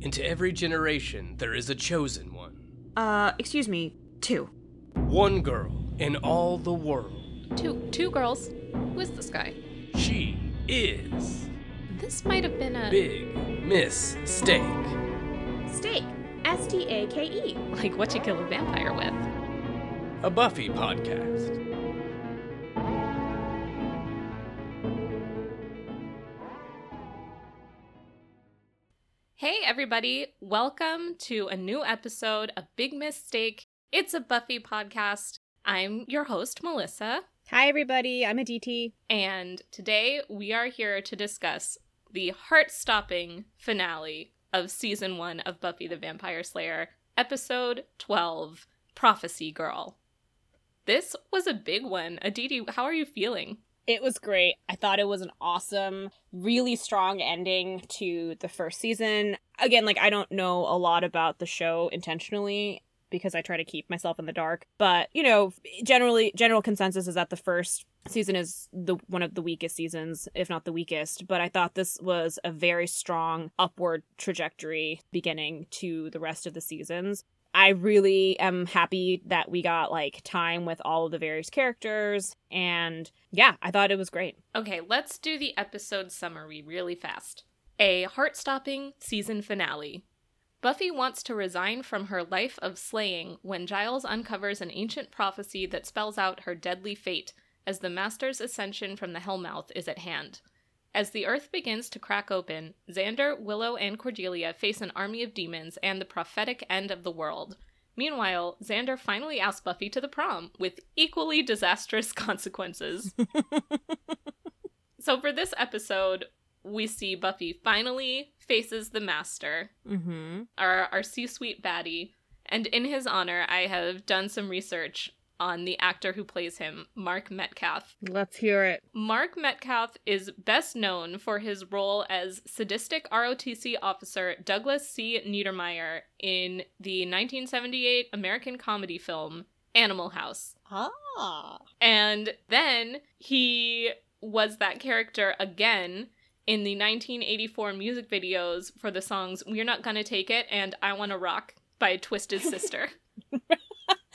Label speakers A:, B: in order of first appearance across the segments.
A: into every generation there is a chosen one.
B: Uh, excuse me, two.
A: One girl in all the world.
C: Two two girls. Who is this guy?
A: She is
C: This might have been a
A: Big Miss Steak.
B: Steak. S T A K E.
C: like what you kill a vampire with.
A: a Buffy podcast.
C: Everybody, welcome to a new episode of Big Mistake. It's a Buffy podcast. I'm your host, Melissa,
D: Hi, everybody. I'm Aditi.
C: and today we are here to discuss the heart stopping finale of season one of Buffy the Vampire Slayer, episode 12 Prophecy Girl. This was a big one. Aditi, how are you feeling?
D: It was great. I thought it was an awesome, really strong ending to the first season. Again, like, I don't know a lot about the show intentionally because I try to keep myself in the dark. But, you know, generally, general consensus is that the first season is the one of the weakest seasons, if not the weakest. But I thought this was a very strong upward trajectory beginning to the rest of the seasons. I really am happy that we got like time with all of the various characters and yeah, I thought it was great.
C: Okay, let's do the episode summary really fast. A heart stopping season finale. Buffy wants to resign from her life of slaying when Giles uncovers an ancient prophecy that spells out her deadly fate as the Master's ascension from the Hellmouth is at hand. As the earth begins to crack open, Xander, Willow, and Cordelia face an army of demons and the prophetic end of the world. Meanwhile, Xander finally asks Buffy to the prom, with equally disastrous consequences. So for this episode, we see Buffy finally faces the Master,
D: Mm-hmm.
C: our our C-suite baddie, and in his honor, I have done some research on the actor who plays him, Mark Metcalf.
D: Let's hear it.
C: Mark Metcalf is best known for his role as sadistic ROTC officer Douglas C. Niedermeyer in the 1978 American comedy film Animal House.
D: Ah.
C: And then he was that character again in the 1984 music videos for the songs We're Not Gonna Take It and I Wanna Rock by Twisted Sister.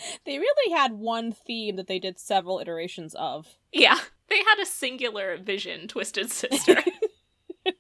D: They really had one theme that they did several iterations of.
C: yeah, they had a singular vision, Twisted Sister.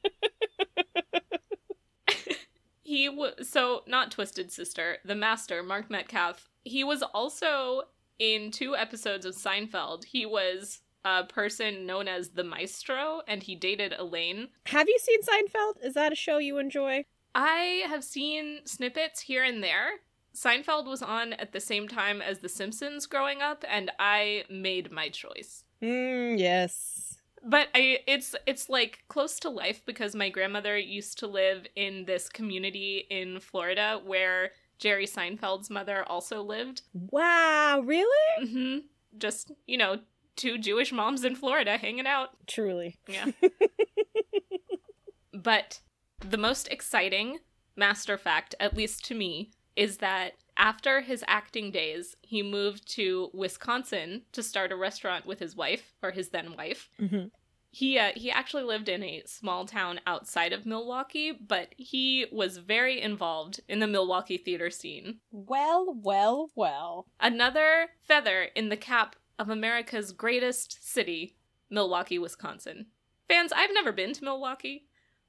C: he was so not Twisted Sister, the master, Mark Metcalf. He was also in two episodes of Seinfeld. He was a person known as the Maestro, and he dated Elaine.
D: Have you seen Seinfeld? Is that a show you enjoy?
C: I have seen snippets here and there. Seinfeld was on at the same time as The Simpsons growing up, and I made my choice.
D: Mm, yes.
C: But I it's it's like close to life because my grandmother used to live in this community in Florida where Jerry Seinfeld's mother also lived.
D: Wow, really?
C: hmm Just, you know, two Jewish moms in Florida hanging out.
D: Truly.
C: Yeah. but the most exciting master fact, at least to me, is that after his acting days, he moved to Wisconsin to start a restaurant with his wife, or his then wife.
D: Mm-hmm.
C: He uh, he actually lived in a small town outside of Milwaukee, but he was very involved in the Milwaukee theater scene.
D: Well, well, well.
C: Another feather in the cap of America's greatest city, Milwaukee, Wisconsin. Fans, I've never been to Milwaukee,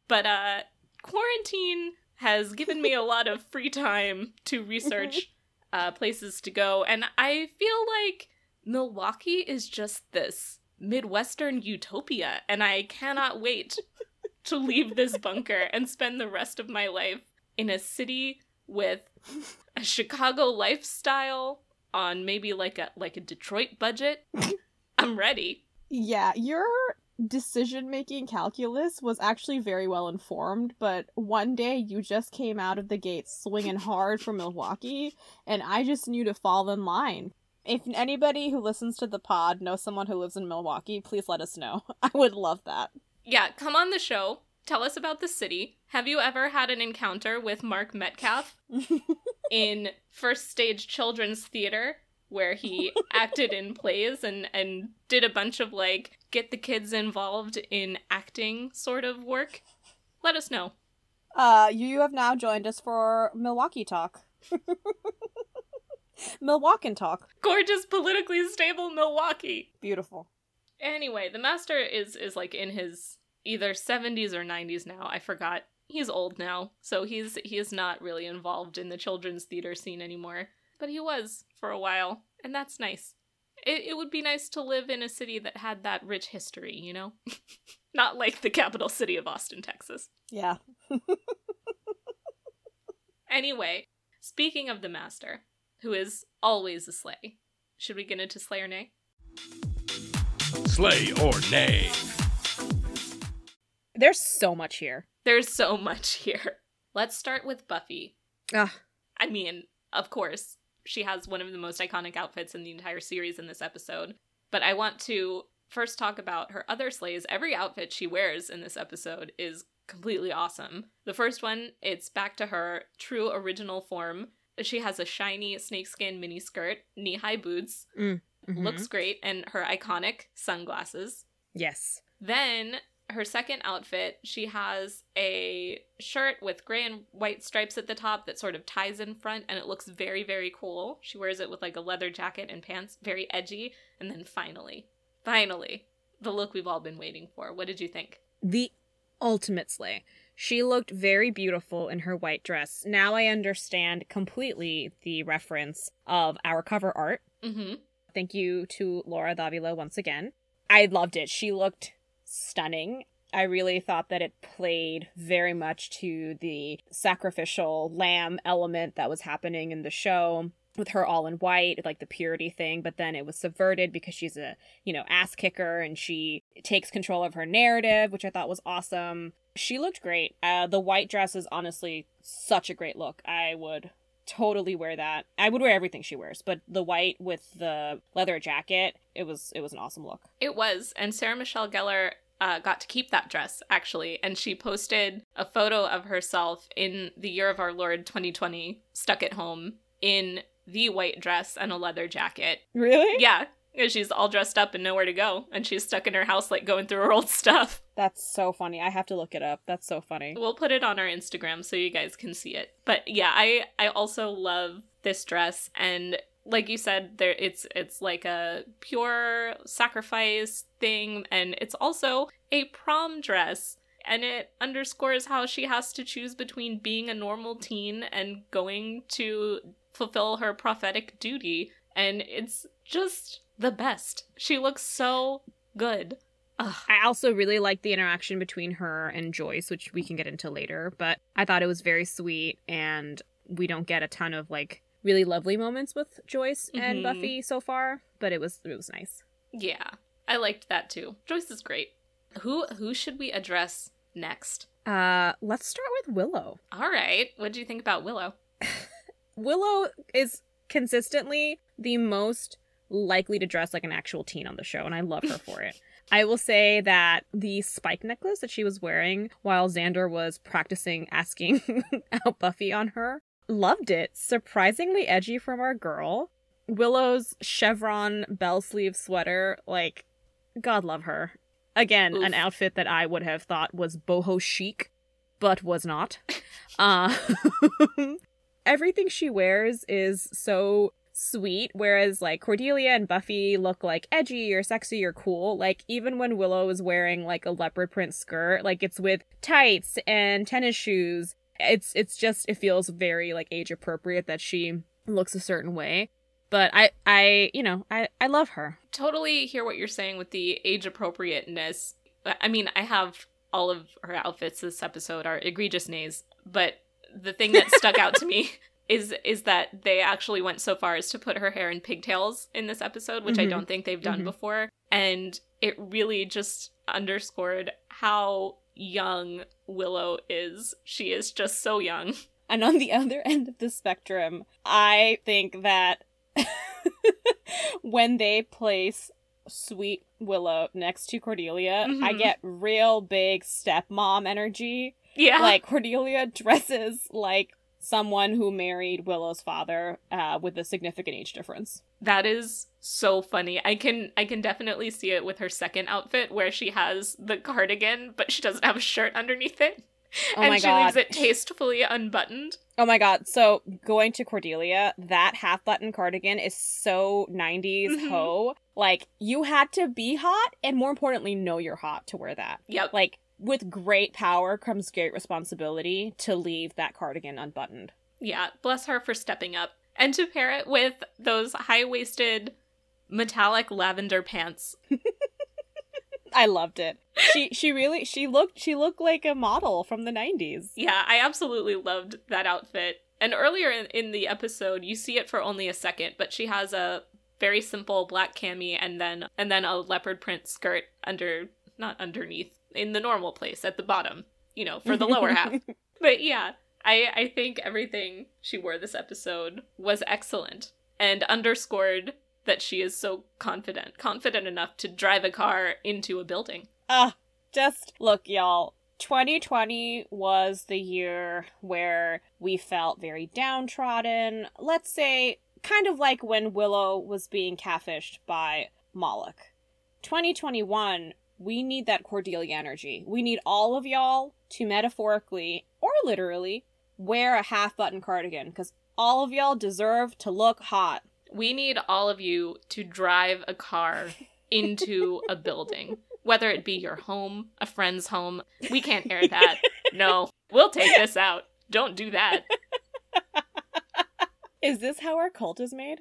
C: but uh quarantine has given me a lot of free time to research uh places to go and I feel like Milwaukee is just this midwestern utopia and I cannot wait to leave this bunker and spend the rest of my life in a city with a Chicago lifestyle on maybe like a like a Detroit budget. I'm ready.
E: Yeah, your decision making calculus was actually very well informed, but one day you just came out of the gate swinging hard for Milwaukee, and I just knew to fall in line. If anybody who listens to the pod knows someone who lives in Milwaukee, please let us know. I would love that.
C: Yeah, come on the show. Tell us about the city. Have you ever had an encounter with Mark Metcalf in first stage children's theater where he acted in plays and and did a bunch of like get the kids involved in acting sort of work? Let us know.
E: Uh, you have now joined us for Milwaukee talk. Milwaukee talk.
C: Gorgeous, politically stable Milwaukee.
E: Beautiful.
C: Anyway, the master is is like in his either 70s or 90s now. I forgot. He's old now, so he's he is not really involved in the children's theater scene anymore. But he was for a while, and that's nice. It it would be nice to live in a city that had that rich history, you know? not like the capital city of Austin, Texas.
E: Yeah.
C: Anyway, speaking of the master, who is always a slay, should we get into slay or nay?
A: Slay or nay.
D: There's so much here.
C: There's so much here. Let's start with Buffy.
D: Ugh.
C: I mean, of course, she has one of the most iconic outfits in the entire series in this episode. But I want to first talk about her other slays. Every outfit she wears in this episode is completely awesome. The first one, it's back to her true original form. She has a shiny snakeskin mini skirt, knee high boots,
D: Mhm.
C: looks great, and her iconic sunglasses.
D: Yes.
C: Then her second outfit, she has a shirt with gray and white stripes at the top that sort of ties in front and it looks very, very cool. She wears it with like a leather jacket and pants, very edgy. And then finally, finally, the look we've all been waiting for. What did you think?
D: The ultimate slay. She looked very beautiful in her white dress. Now I understand completely the reference of our cover art.
C: Mm-hmm.
D: Thank you to Laura Davila once again. I loved it. She looked stunning. I really thought that it played very much to the sacrificial lamb element that was happening in the show with her all in white, like the purity thing, but then it was subverted because she's a, you know, ass kicker and she takes control of her narrative, which I thought was awesome. She looked great. Uh, the white dress is honestly such a great look. I would totally wear that. I would wear everything she wears, but the white with the leather jacket, it was it was an awesome look.
C: It was. And Sarah Michelle Gellar uh, got to keep that dress, actually. And she posted a photo of herself in the year of our Lord 2020, stuck at home, in the white dress and a leather jacket.
D: Really?
C: Yeah. She's all dressed up and nowhere to go. And she's stuck in her house, like going through her old stuff.
D: That's so funny. I have to look it up. That's so funny.
C: We'll put it on our Instagram so you guys can see it. But yeah, I I also love this dress and like you said there it's it's like a pure sacrifice thing and it's also a prom dress and it underscores how she has to choose between being a normal teen and going to fulfill her prophetic duty and it's just the best. She looks so good. Ugh.
D: I also really liked the interaction between her and Joyce, which we can get into later, but I thought it was very sweet and we don't get a ton of like really lovely moments with Joyce and
C: Mhm.
D: Buffy so far, but it was it was nice.
C: Yeah, I liked that too. Joyce is great. Who who should we address next?
D: Uh let's start with Willow.
C: All right, what do you think about Willow?
D: Willow is consistently the most likely to dress like an actual teen on the show, and I love her for it. I will say that the spike necklace that she was wearing while Xander was practicing asking out Buffy on her, loved it. Surprisingly edgy from our girl. Willow's chevron bell sleeve sweater, like, God love her. Again, an outfit that I would have thought was boho chic, but was not. Uh, everything she wears is so sweet whereas like cordelia and buffy look like edgy or sexy or cool like even when willow is wearing like a leopard print skirt like it's with tights and tennis shoes it's it's just it feels very like age appropriate that she looks a certain way but i i you know i i love her
C: Totally hear what you're saying with the age appropriateness. I mean, I have all of her outfits this episode are egregious nays, but the thing that stuck out to me is is that they actually went so far as to put her hair in pigtails in this episode, which I
D: Mhm.
C: don't think they've done
D: Mhm.
C: before, and it really just underscored how young Willow is. She is just so young.
D: And on the other end of the spectrum, I think that when they place sweet Willow next to Cordelia, I
C: Mhm.
D: get real big stepmom energy.
C: Yeah.
D: Like Cordelia dresses like someone who married Willow's father uh, with a significant age difference.
C: That is so funny. I can I can definitely see it with her second outfit where she has the cardigan but she doesn't have a shirt underneath it.
D: Oh
C: and she
D: god.
C: leaves it tastefully unbuttoned.
D: Oh my god. So going to Cordelia, that half button cardigan is so 90s
C: Mhm.
D: ho. Like you had to be hot and more importantly know you're hot to wear that.
C: Yep.
D: Like with great power comes great responsibility to leave that cardigan unbuttoned.
C: Yeah, bless her for stepping up. And to pair it with those high waisted metallic lavender pants.
D: I loved it. She she really she looked she looked like a model from the 90s.
C: Yeah, I absolutely loved that outfit. And earlier in, in the episode, you see it for only a second, but she has a very simple black cami and then and then a leopard print skirt under not underneath in the normal place at the bottom, you know, for the lower half. But yeah, I I think everything she wore this episode was excellent and underscored that she is so confident, confident enough to drive a car into a building.
D: Ah, just look, y'all. 2020 was the year where we felt very downtrodden. Let's say, kind of like when Willow was being catfished by Moloch. 2021, we need that Cordelia energy. We need all of y'all to metaphorically or literally wear a half button cardigan because all of y'all deserve to look hot.
C: We need all of you to drive a car into a building, whether it be your home, a friend's home. We can't air that. No, we'll take this out. Don't do that.
D: Is this how our cult is made?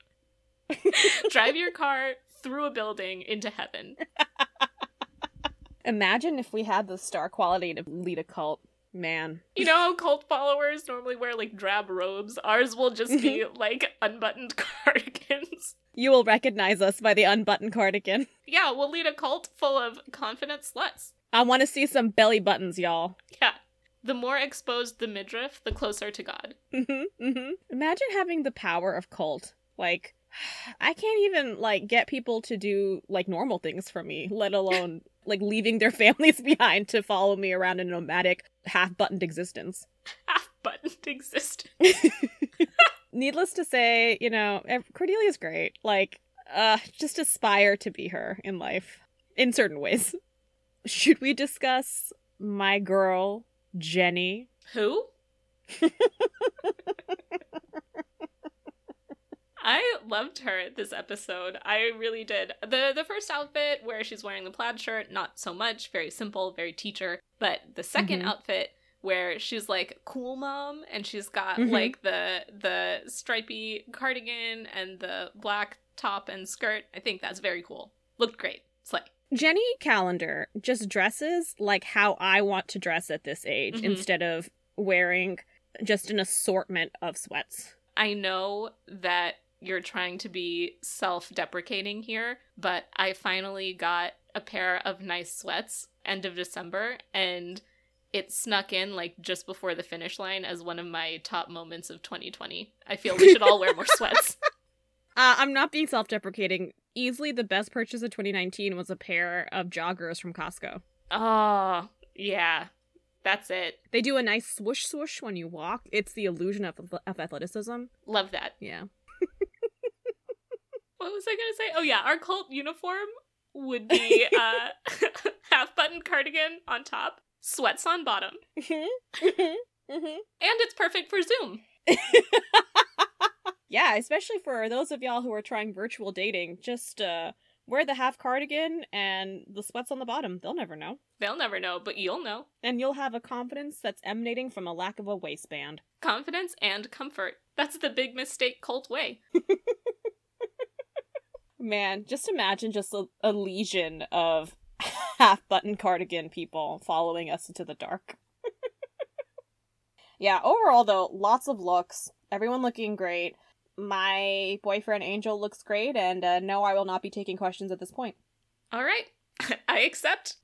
C: Drive your car through a building into heaven.
D: Imagine if we had the star quality to lead a cult. Man.
C: You know how cult followers normally wear like drab robes? Ours will just be like unbuttoned cardigans.
D: You will recognize us by the unbuttoned cardigan.
C: Yeah, we'll lead a cult full of confident sluts.
D: I want to see some belly buttons, y'all.
C: Yeah. The more exposed the midriff, the closer to God.
D: Mm-hmm, mm-hmm. Imagine having the power of cult. Like, I can't even like get people to do like normal things for me, let alone like leaving their families behind to follow me around in a nomadic, half-buttoned existence.
C: Half buttoned existence.
D: Needless to say, you know, Cordelia's great. Like, uh, just aspire to be her in life in certain ways. Should we discuss my girl, Jenny?
C: Who? I loved her this episode. I really did. The the first outfit where she's wearing the plaid shirt, not so much, very simple, very teacher. But the 2nd
D: Mhm.
C: outfit where she's like cool mom and she's got
D: Mhm.
C: like the the stripy cardigan and the black top and skirt. I think that's very cool. Looked great. Slay.
D: Jenny Calendar just dresses like how I want to dress at this age
C: Mhm.
D: instead of wearing just an assortment of sweats.
C: I know that you're trying to be self deprecating here, but I finally got a pair of nice sweats end of December, and it snuck in like just before the finish line as one of my top moments of 2020. I feel we should all wear more sweats.
D: Uh, I'm not being self deprecating. Easily the best purchase of 2019 was a pair of joggers from Costco.
C: Oh, yeah. That's it.
D: They do a nice swoosh swoosh when you walk. It's the illusion of, of athleticism.
C: Love that.
D: Yeah.
C: What was I going to say? Oh, yeah. Our cult uniform would be uh, half button cardigan on top, sweats on bottom, and it's perfect for Zoom.
D: yeah, especially for those of y'all who are trying virtual dating, just uh wear the half cardigan and the sweats on the bottom. They'll never know.
C: They'll never know, but you'll know.
D: And you'll have a confidence that's emanating from a lack of a waistband.
C: Confidence and comfort. That's the big mistake cult way.
D: Man, just imagine just a, a legion of half button cardigan people following us into the dark. yeah, overall though, lots of looks. Everyone looking great. My boyfriend Angel looks great, and uh, no, I will not be taking questions at this point.
C: All right. I accept.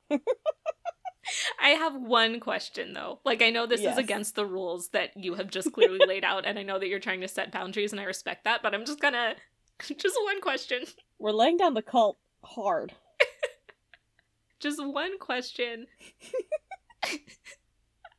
C: I have one question though. Like I know this
D: Yes.
C: is against the rules that you have just clearly laid out and I know that you're trying to set boundaries and I respect that, but I'm just going to just one question.
D: We're laying down the cult hard.
C: Just one question.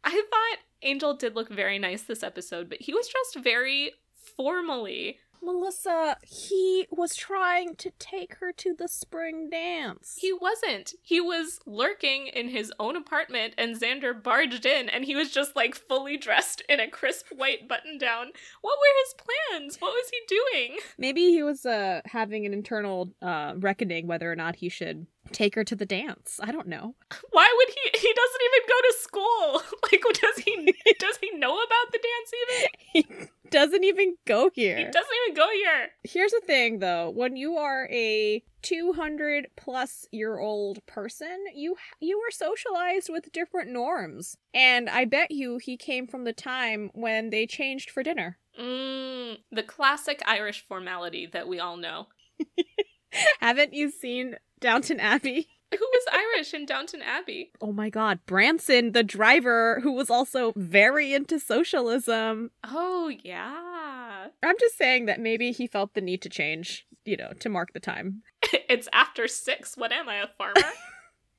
C: I thought Angel did look very nice this episode, but he was dressed very formally.
D: Melissa, he was trying to take her to the spring dance.
C: He wasn't. He was lurking in his own apartment, and Xander barged in, and he was just like fully dressed in a crisp white button down. What were his plans? What was he doing?
D: Maybe he was uh having an internal uh reckoning whether or not he should take her to the dance. I don't know.
C: Why would he? He doesn't even go to school. Like, does he? does he know about the dance even?
D: He doesn't even go
C: He
D: here.
C: doesn't even go here.
D: Here's the thing though, when you are a 200 plus year old person, you you were socialized with different norms. And I bet you he came from the time when they changed for dinner.
C: Mm, the classic Irish formality that we all know.
D: Haven't you seen Downton Abbey?
C: Who was Irish in Downton Abbey?
D: Oh my god, Branson, the driver who was also very into socialism.
C: Oh yeah.
D: I'm just saying that maybe he felt the need to change, you know, to mark the time.
C: it's after six. What am I, a farmer?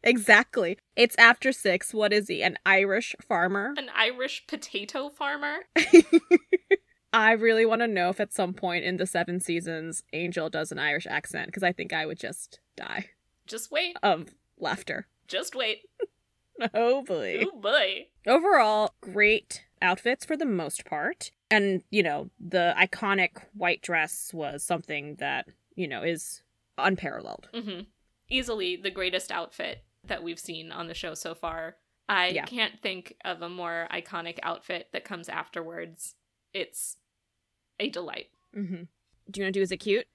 D: Exactly. It's after 6. What is he? An Irish farmer?
C: An Irish potato farmer?
D: I really want to know if at some point in the seven seasons Angel does an Irish accent because I think I would just die
C: Just wait.
D: of laughter.
C: Just wait.
D: Oh boy.
C: Oh boy.
D: Overall, great outfits for the most part. And, you know, the iconic white dress was something that, you know, is unparalleled.
C: Mm-hmm. Easily the greatest outfit that we've seen on the show so far. I
D: Yeah.
C: can't think of a more iconic outfit that comes afterwards. It's a delight.
D: Mm-hmm. Do you want to do Is It Cute?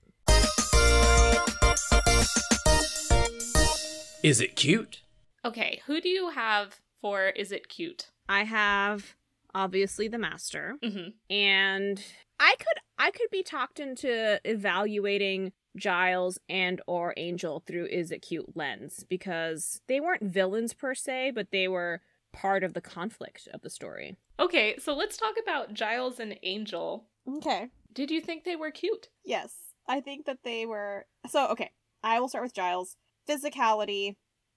A: Is it cute?
C: Okay, who do you have for Is It Cute?
D: I have obviously the master.
C: hmm
D: and i could i could be talked into evaluating giles and or angel through is it cute lens because they weren't villains per se but they were part of the conflict of the story
C: Okay, so let's talk about Giles and Angel.
D: okay
C: Did you think they were cute?
D: yes i think that they were so okay i will start with giles physicality.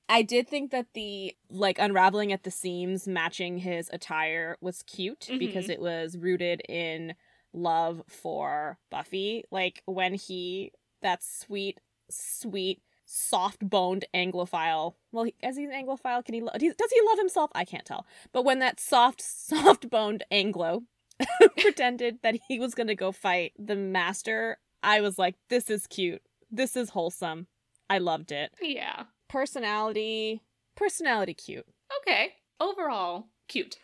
D: I did think that the like unraveling at the seams matching his attire was cute because
C: Mhm.
D: it was rooted in love for buffy. Like when he that sweet sweet soft-boned anglophile well he, as he's an anglophile can he lo- does he love himself? I can't tell. But when that soft soft-boned anglo pretended that he was going to go fight the master i was like this is cute. This is wholesome i loved it
C: Yeah.
D: personality personality cute
C: Okay. Overall, cute.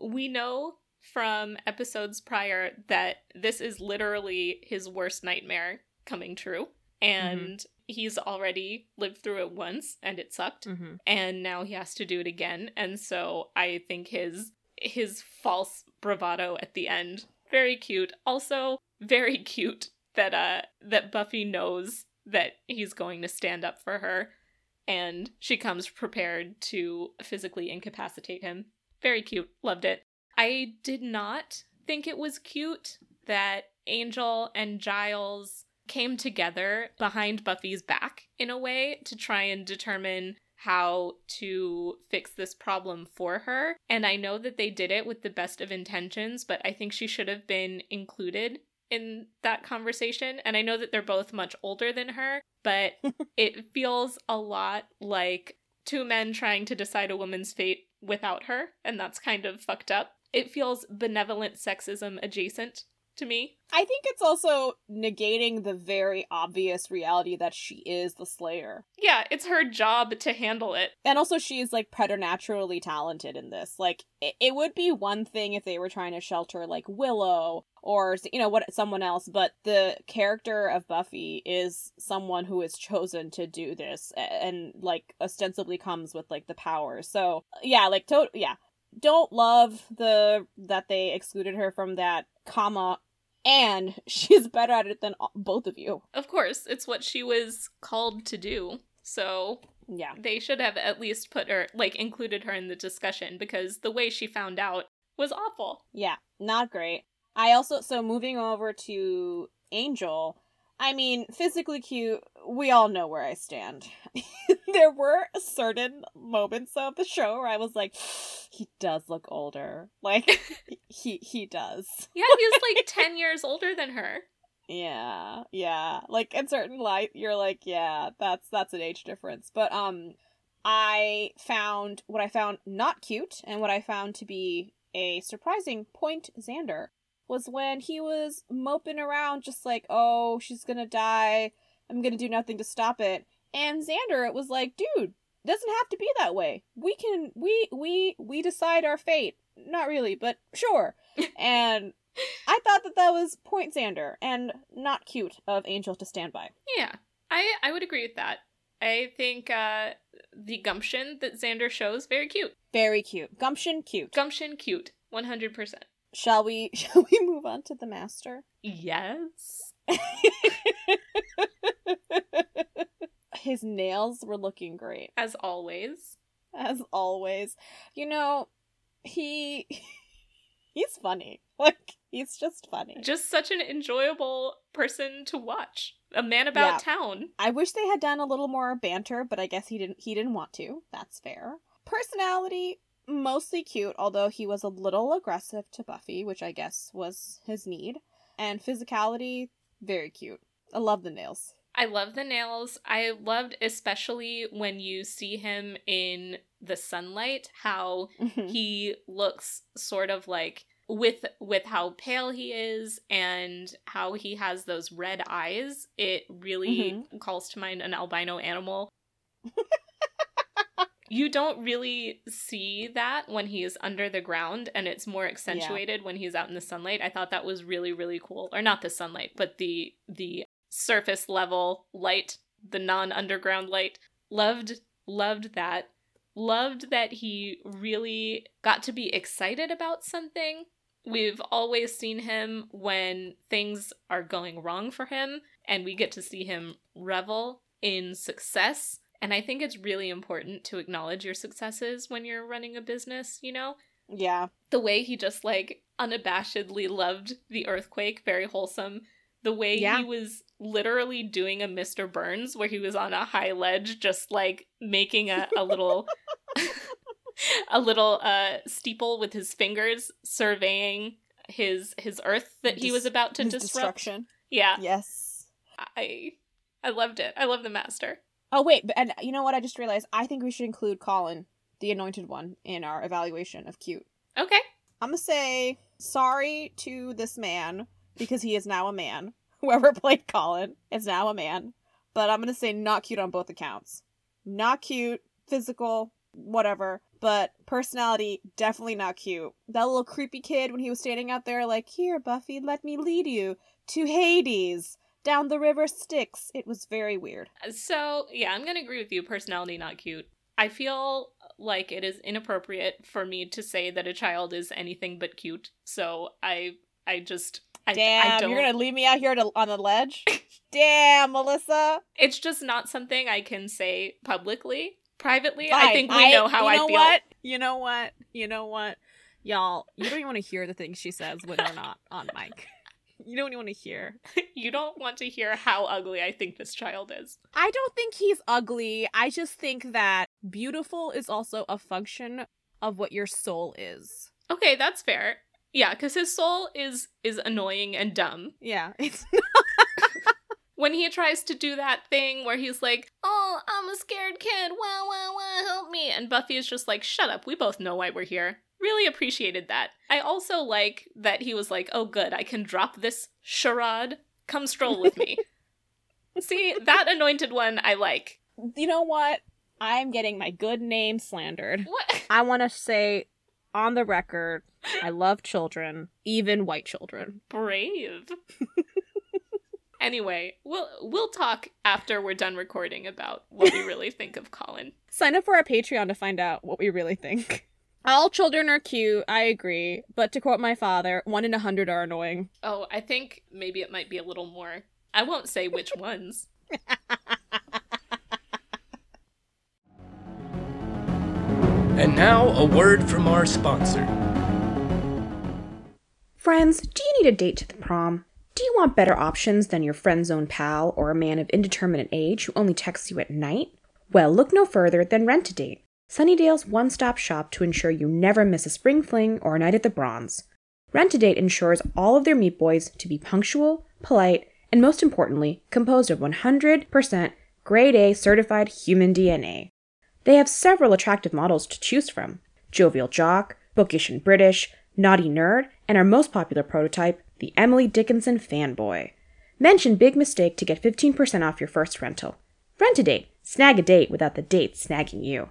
C: We know from episodes prior that this is literally his worst nightmare coming true. And he's already lived through it once and it sucked.
D: mm-hmm.
C: And now he has to do it again. And so I think his his false bravado at the end, very cute. Also, very cute that uh that Buffy knows that he's going to stand up for her and she comes prepared to physically incapacitate him. Very cute. Loved it. I did not think it was cute that Angel and Giles came together behind Buffy's back in a way to try and determine how to fix this problem for her. And I know that they did it with the best of intentions, but I think she should have been included in that conversation. And I know that they're both much older than her, but it feels a lot like two men trying to decide a woman's fate without her, and that's kind of fucked up. It feels benevolent sexism adjacent to me.
D: I think it's also negating the very obvious reality that she is the Slayer.
C: Yeah, it's her job to handle it.
D: And also, she is like preternaturally talented in this. Like, it, it would be one thing if they were trying to shelter like Willow or you know what someone else, but the character of Buffy is someone who is chosen to do this a- and like ostensibly comes with like the power. So yeah, like to yeah, don't love the that they excluded her from that comma. And she's better at it than all- both of you.
C: Of course, it's what she was called to do. So
D: Yeah.
C: they should have at least put her, like, included her in the discussion because the way she found out was awful.
D: Yeah, not great. I also so moving over to Angel. I mean, physically cute. We all know where I stand. there were certain moments of the show where I was like, he does look older. Like he he does.
C: Yeah, he was like 10 years older than her.
D: Yeah, yeah. Like in certain light, you're like, yeah, that's that's an age difference. But um, I found what I found not cute, and what I found to be a surprising point. Xander was when he was moping around, just like, oh, she's gonna die. I'm gonna do nothing to stop it. And Xander, it was like, dude, it doesn't have to be that way. We can, we, we, we decide our fate. Not really, but sure. and I thought that that was point Xander and not cute of Angel to stand by.
C: Yeah, I I would agree with that. I think uh, the gumption that Xander shows very cute.
D: Very cute. Gumption, cute.
C: Gumption, cute. One hundred percent.
D: Shall we? Shall we move on to the master?
C: Yes.
D: His nails were looking great
C: As always.
D: as always. You know, he he's funny. Like he's just funny.
C: Just such an enjoyable person to watch. A man about
D: Yeah.
C: town.
D: I wish they had done a little more banter, but I guess he didn't he didn't want to. That's fair. Personality mostly cute, although he was a little aggressive to Buffy, which I guess was his need. And physicality very cute. I love the nails.
C: I love the nails. I loved especially when you see him in the sunlight how mm-hmm. he looks sort of like with with how pale he is and how he has those red eyes it really mm-hmm. calls to mind an albino animal you don't really see that when he is under the ground and it's more accentuated when he's out in the sunlight. I thought that was really really cool. Or not the sunlight but the the surface level light the non underground light. Loved loved that. Loved that he really got to be excited about something. We've always seen him when things are going wrong for him, and we get to see him revel in success. And I think it's really important to acknowledge your successes when you're running a business, you know?
D: yeah.
C: The way he just like unabashedly loved the earthquake, very wholesome. The way
D: Yeah.
C: he was literally doing a Mr. Burns where he was on a high ledge, just like making a, a little a little uh steeple with his fingers, surveying his his earth that he was about to disrupt.
D: destruction.
C: Yeah.
D: Yes.
C: I I loved it. I love the master.
D: Oh wait, but and you know what? I just realized. I think we should include Colin, the anointed one, in our evaluation of cute.
C: Okay.
D: I'm gonna say sorry to this man because he is now a man. Whoever played Colin is now a man. But I'm gonna say not cute on both accounts. Not cute, physical, whatever. But personality, definitely not cute. That little creepy kid when he was standing out there like, Here, Buffy, let me lead you to Hades. Down the river Styx. It was very weird.
C: Uh, so, yeah, I'm going to agree with you. Personality not cute. I feel like it is inappropriate for me to say that a child is anything but cute. So, I I just I, I
D: Damn,
C: don't
D: you're gonna leave me out here to, on the ledge? Damn, Melissa.
C: It's just not something I can say publicly. Privately, I think we know how
D: you
C: I
D: know
C: feel.
D: What? You know what? You know what? Y'all, you don't even want to hear the things she says when we're not on mic. You don't want to hear.
C: you don't want to hear how ugly I think this child is.
D: I don't think he's ugly. I just think that beautiful is also a function of what your soul is.
C: Okay, that's fair. Yeah, because his soul is is annoying and dumb.
D: Yeah, it's
C: When he tries to do that thing where he's like, "Oh, I'm a scared kid. Wow, wow, wow, help me!" and Buffy is just like, "Shut up. We both know why we're here." Really appreciated that. I also like that he was like, "Oh, good. I can drop this charade. Come stroll with me." See, that anointed one I like.
D: you know what? I'm getting my good name slandered.
C: What?
D: I want to say on the record, I love children, even white children.
C: Brave. anyway, we'll we'll talk after we're done recording about what we really think of Colin.
D: Sign up for our Patreon to find out what we really think. All children are cute, I agree, but to quote my father, one in a hundred are annoying.
C: Oh, I think maybe it might be a little more. I won't say which ones.
A: And now, a word from our sponsor.
F: Friends, do you need a date to the prom? Do you want better options than your friend zone pal or a man of indeterminate age who only texts you at night? Well, look no further than Rent a Date, Sunnydale's one stop shop to ensure you never miss a spring fling or a night at the Bronze. Rent a Date ensures all of their meat boys to be punctual, polite,
G: and most importantly, composed of 100% grade A certified human DNA. They have several attractive models to choose from jovial jock, bookish and British, naughty nerd, and our most popular prototype, the Emily Dickinson fanboy. Mention Big Mistake to get 15% off your first rental. Rent a date. Snag a date without the date snagging you.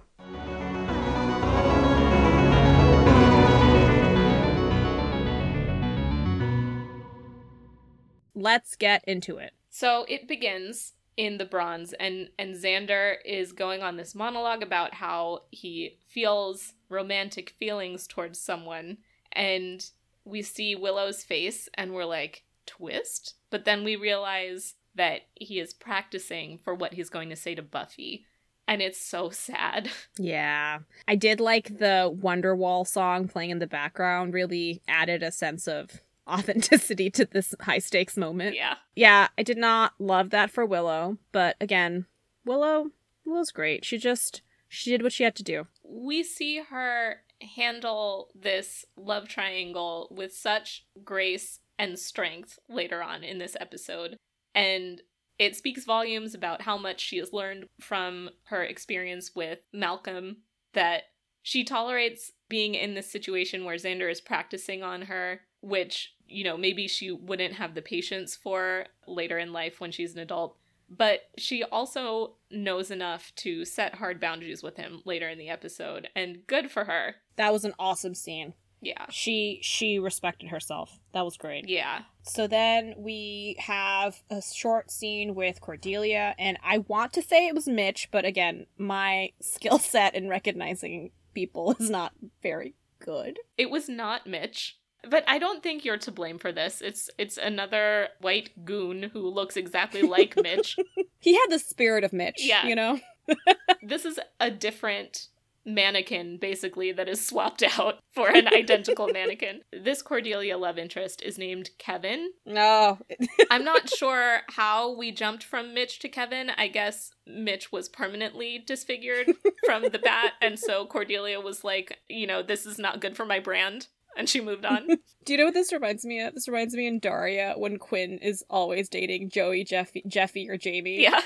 D: Let's get into it.
C: So it begins in the bronze and and Xander is going on this monologue about how he feels romantic feelings towards someone and we see Willow's face and we're like twist but then we realize that he is practicing for what he's going to say to Buffy and it's so sad.
D: Yeah. I did like the Wonderwall song playing in the background, really added a sense of authenticity to this high stakes moment.
C: yeah.
D: Yeah, I did not love that for Willow, but again, Willow Willow's great. She just she did what she had to do.
C: we see her handle this love triangle with such grace and strength later on in this episode. And it speaks volumes about how much she has learned from her experience with Malcolm that she tolerates being in this situation where Xander is practicing on her, which, you know, maybe she wouldn't have the patience for later in life when she's an adult. But she also knows enough to set hard boundaries with him later in the episode, and good for her.
D: That was an awesome scene.
C: Yeah.
D: She she respected herself. That was great.
C: Yeah.
D: So then we have a short scene with Cordelia, and I want to say it was Mitch, but again, my skill set in recognizing people is not very good.
C: It was not Mitch. But I don't think you're to blame for this. It's it's another white goon who looks exactly like Mitch.
D: He had the spirit of Mitch,
C: Yeah.
D: you know?
C: This is a different mannequin basically that is swapped out for an identical mannequin. This Cordelia love interest is named Kevin.
D: No. Oh.
C: I'm not sure how we jumped from Mitch to Kevin. I guess Mitch was permanently disfigured from the bat and so Cordelia was like, you know, this is not good for my brand and she moved on.
D: Do you know what this reminds me of? This reminds me in Daria when Quinn is always dating Joey, Jeffy, Jeffy, or Jamie.
C: Yeah.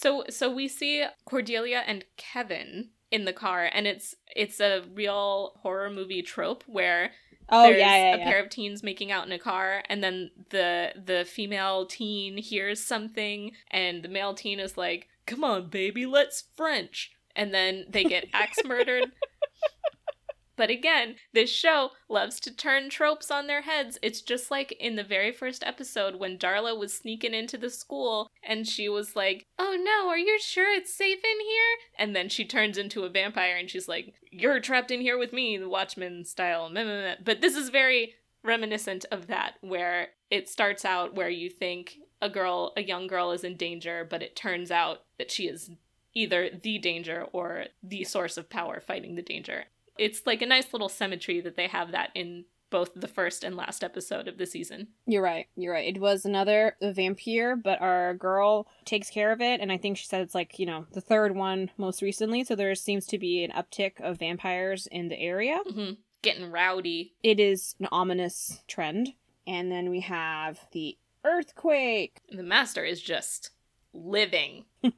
C: So so we see Cordelia and Kevin in the car and it's it's a real horror movie trope where
D: Oh
C: there's
D: yeah, yeah,
C: a
D: yeah.
C: pair of teens making out in a car and then the the female teen hears something and the male teen is like, "Come on, baby, let's French." And then they get axe murdered. But again, this show loves to turn tropes on their heads. It's just like in the very first episode when Darla was sneaking into the school and she was like, Oh no, are you sure it's safe in here? And then she turns into a vampire and she's like, You're trapped in here with me, the Watchmen style. But this is very reminiscent of that, where it starts out where you think a girl, a young girl is in danger, but it turns out that she is either the danger or the source of power fighting the danger. It's like a nice little symmetry that they have that in both the first and last episode of the season.
D: You're right. You're right. It was another vampire, but our girl takes care of it, and I think she said it's like you know the third one most recently. So there seems to be an uptick of vampires in the area.
C: hmm Getting rowdy.
D: It is an ominous trend. And then we have the earthquake.
C: The master is just living.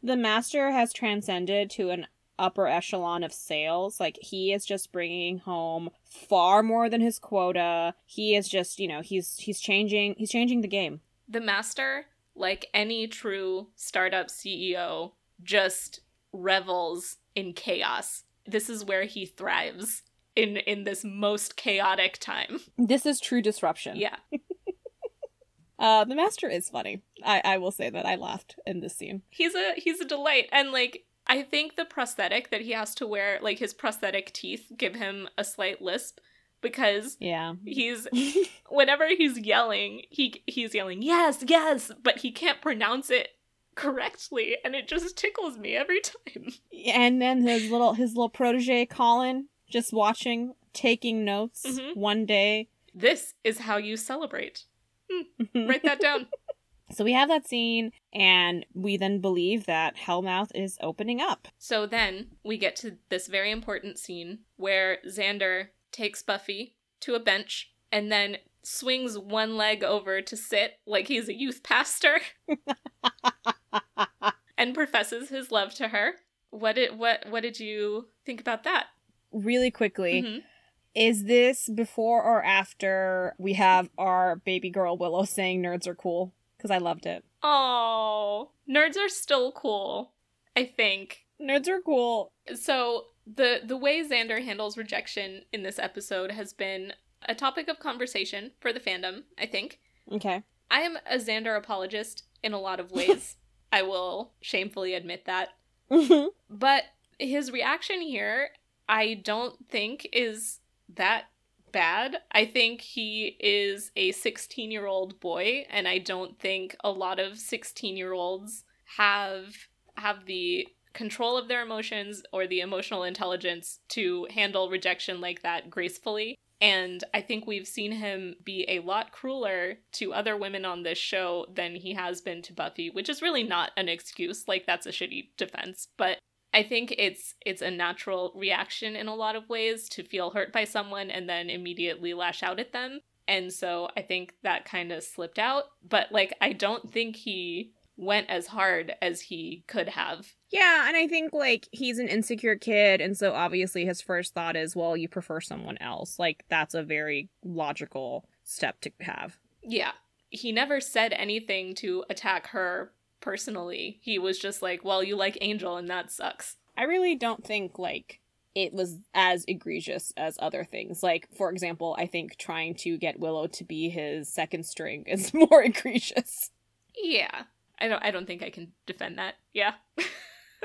D: The master has transcended to an upper echelon of sales. Like he is just bringing home far more than his quota. He is just, you know, he's he's changing he's changing the game.
C: The master, like any true startup CEO, just revels in chaos. This is where he thrives in in this most chaotic time.
D: This is true disruption.
C: Yeah.
D: Uh the master is funny. I I will say that I laughed in this scene.
C: He's a he's a delight and like I think the prosthetic that he has to wear, like his prosthetic teeth give him a slight lisp because
D: Yeah.
C: he's whenever he's yelling, he he's yelling yes, yes, but he can't pronounce it correctly and it just tickles me every time.
D: and then his little his little protege Colin just watching, taking notes
C: Mhm.
D: one day.
C: This is how you celebrate. Write that down.
D: So we have that scene, and we then believe that Hellmouth is opening up.
C: So then we get to this very important scene where Xander takes Buffy to a bench and then swings one leg over to sit like he's a youth pastor and professes his love to her. What did what what did you think about that?
D: Really quickly,
C: Mhm.
D: is this before or after we have our baby girl Willow saying nerds are cool? Because I loved it.
C: Oh, nerds are still cool. I think
D: Nerds are cool.
C: so. the The way Xander handles rejection in this episode has been a topic of conversation for the fandom. I think
D: Okay.
C: I am a Xander apologist in a lot of ways. I will shamefully admit that. Mm-hmm. But his reaction here, I don't think is that bad. I think he is a 16 year old boy, and I don't think a lot of 16 year olds have have the control of their emotions or the emotional intelligence to handle rejection like that gracefully. And I think we've seen him be a lot crueler to other women on this show than he has been to Buffy, which is really not an excuse. Like that's a shitty defense, but I think it's it's a natural reaction in a lot of ways to feel hurt by someone and then immediately lash out at them. And so I think that kind of slipped out, but like I don't think he went as hard as he could have.
D: Yeah, and I think like he's an insecure kid, and so obviously his first thought is, well, you prefer someone else. Like that's a very logical step to have.
C: Yeah. He never said anything to attack her personally. He was just like, "Well, you like Angel and that sucks."
D: I really don't think like it was as egregious as other things. Like, for example, I think trying to get Willow to be his second string is more egregious.
C: Yeah. I don't I don't think I can defend that. Yeah.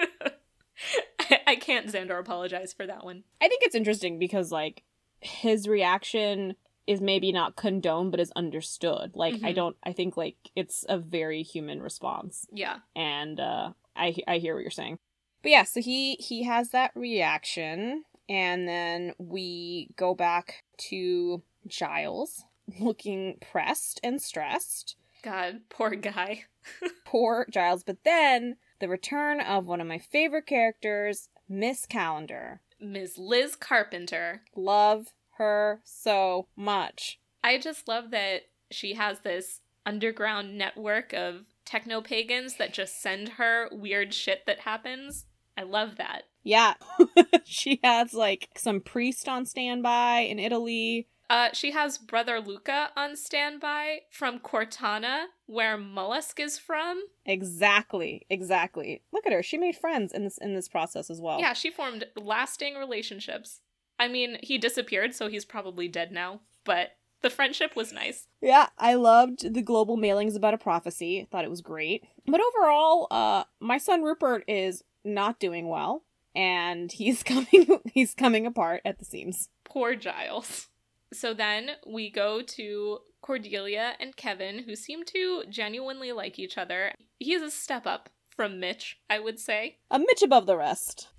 C: I, I can't Xander apologize for that one.
D: I think it's interesting because like his reaction is maybe not condoned but is understood. Like I
C: Mhm.
D: don't I think like it's a very human response.
C: Yeah.
D: and uh I I hear what you're saying. But yeah, so he he has that reaction and then we go back to Giles looking pressed and stressed.
C: God, poor guy.
D: Poor Giles, but then the return of one of my favorite characters, Miss Calendar.
C: Ms. Liz Carpenter.
D: Love her so much.
C: I just love that she has this underground network of techno pagans that just send her weird shit that happens. I love that.
D: Yeah. she has like some priest on standby in Italy.
C: Uh, she has brother Luca on standby from Cortona, where Moloch is from.
D: Exactly, exactly. Look at her. She made friends in this in this process as well.
C: Yeah, she formed lasting relationships. I mean, he disappeared, so he's probably dead now, but the friendship was nice.
D: Yeah, I loved the global mailings about a prophecy. Thought it was great. But overall, uh my son Rupert is not doing well and he's coming he's coming apart at the seams.
C: Poor Giles. So then we go to Cordelia and Kevin, who seem to genuinely like each other. He's a step up from Mitch, I would say.
D: A Mitch above the rest.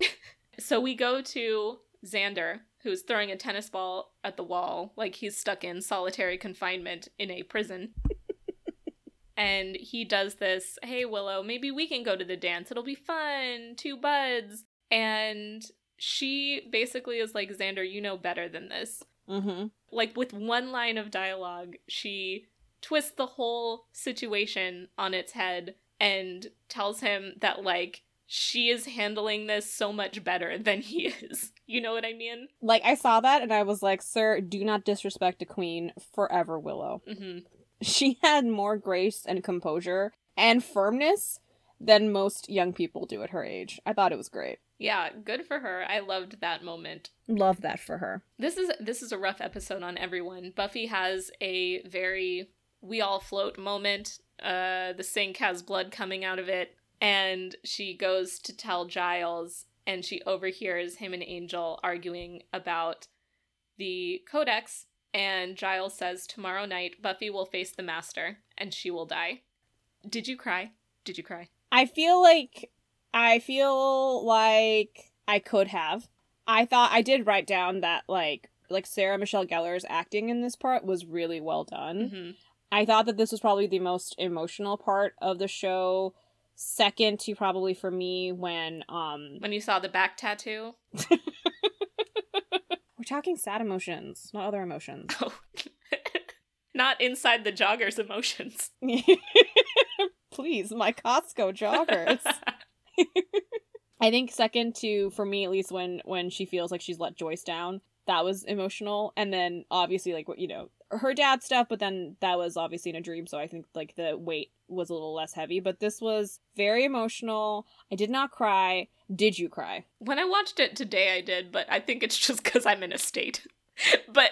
C: So we go to Xander, who's throwing a tennis ball at the wall like he's stuck in solitary confinement in a prison. and he does this, hey Willow, maybe we can go to the dance. It'll be fun. Two buds. And she basically is like, Xander, you know better than this.
D: Mm-hmm.
C: Like with one line of dialogue, she twists the whole situation on its head and tells him that like she is handling this so much better than he is. You know what I mean?
D: Like I saw that and I was like, "Sir, do not disrespect a queen forever, Willow."
C: hmm
D: She had more grace and composure and firmness than most young people do at her age. I thought it was great.
C: Yeah, good for her. I loved that moment.
D: Love that for her.
C: This is this is a rough episode on everyone. Buffy has a very we all float moment. Uh the sink has blood coming out of it and she goes to tell Giles and she overhears him and Angel arguing about the codex and Giles says tomorrow night Buffy will face the master and she will die. Did you cry? Did you cry?
D: I feel like I feel like I could have. I thought I did write down that like like Sarah Michelle Gellar's acting in this part was really well done.
C: hmm
D: I thought that this was probably the most emotional part of the show. Second to probably for me when um
C: When you saw the back tattoo?
D: we're talking sad emotions, not other emotions.
C: Oh. not inside the jogger's emotions.
D: Please, my Costco joggers. I think second to for me at least when when she feels like she's let Joyce down, that was emotional. And then obviously like what you know, her dad stuff, but then that was obviously in a dream, so I think like the weight was a little less heavy. But this was very emotional. I did not cry. Did you cry?
C: When I watched it today, I did, but I think it's just because I'm in a state. but,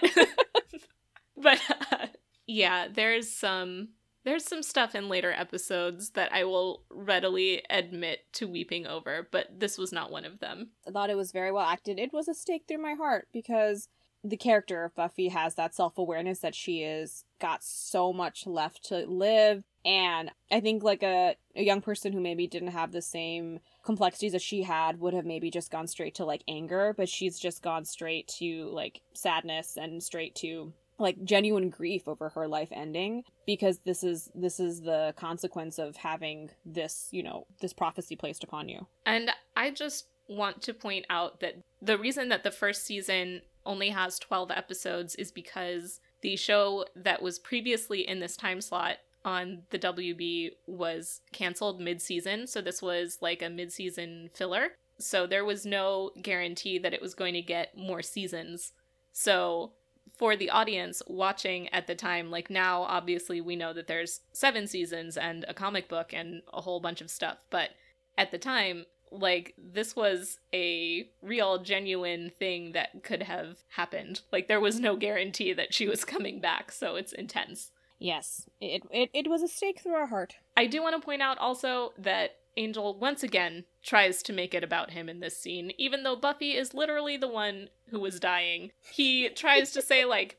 C: but uh, yeah, there's some there's some stuff in later episodes that I will readily admit to weeping over, but this was not one of them.
D: I thought it was very well acted. It was a stake through my heart because the character of Buffy has that self awareness that she is got so much left to live. And I think like a, a young person who maybe didn't have the same complexities that she had would have maybe just gone straight to like anger, but she's just gone straight to like sadness and straight to like genuine grief over her life ending because this is this is the consequence of having this you know this prophecy placed upon you.
C: And i just want to point out that the reason that the first season only has 12 episodes is because the show that was previously in this time slot on the WB was canceled mid-season, so this was like a mid-season filler. So there was no guarantee that it was going to get more seasons. So for the audience watching at the time, like now obviously we know that there's 7 seasons and a comic book and a whole bunch of stuff, but at the time like this was a real genuine thing that could have happened like there was no guarantee that she was coming back so it's intense
D: yes. It it, it was a stake through our heart.
C: I do want to point out also that angel once again tries to make it about him in this scene. Even though buffy is literally the one who was dying he tries to say like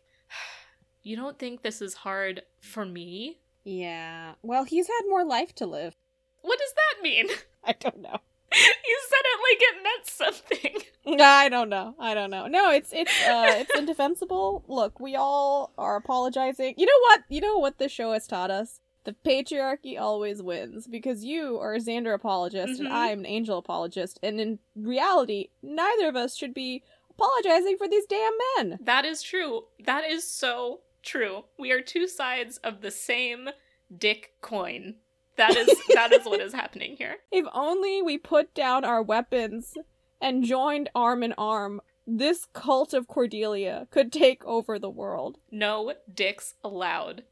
C: you don't think this is hard for me?
D: Yeah. Well he's had more life to live.
C: What does that mean?
D: I don't know
C: you said it like it meant something.
D: I don't know. I don't know. No, it's it's uh it's indefensible. Look, we all are apologizing. You know what? You know what this show has taught us? The patriarchy always wins because you are a Xander apologist
C: Mhm.
D: and I'm an Angel apologist, and in reality, neither of us should be apologizing for these damn men.
C: That is true. That is so true. We are two sides of the same dick coin. That is that is what is happening here.
D: If only we put down our weapons and joined arm in arm, this cult of Cordelia could take over the world.
C: No dicks allowed.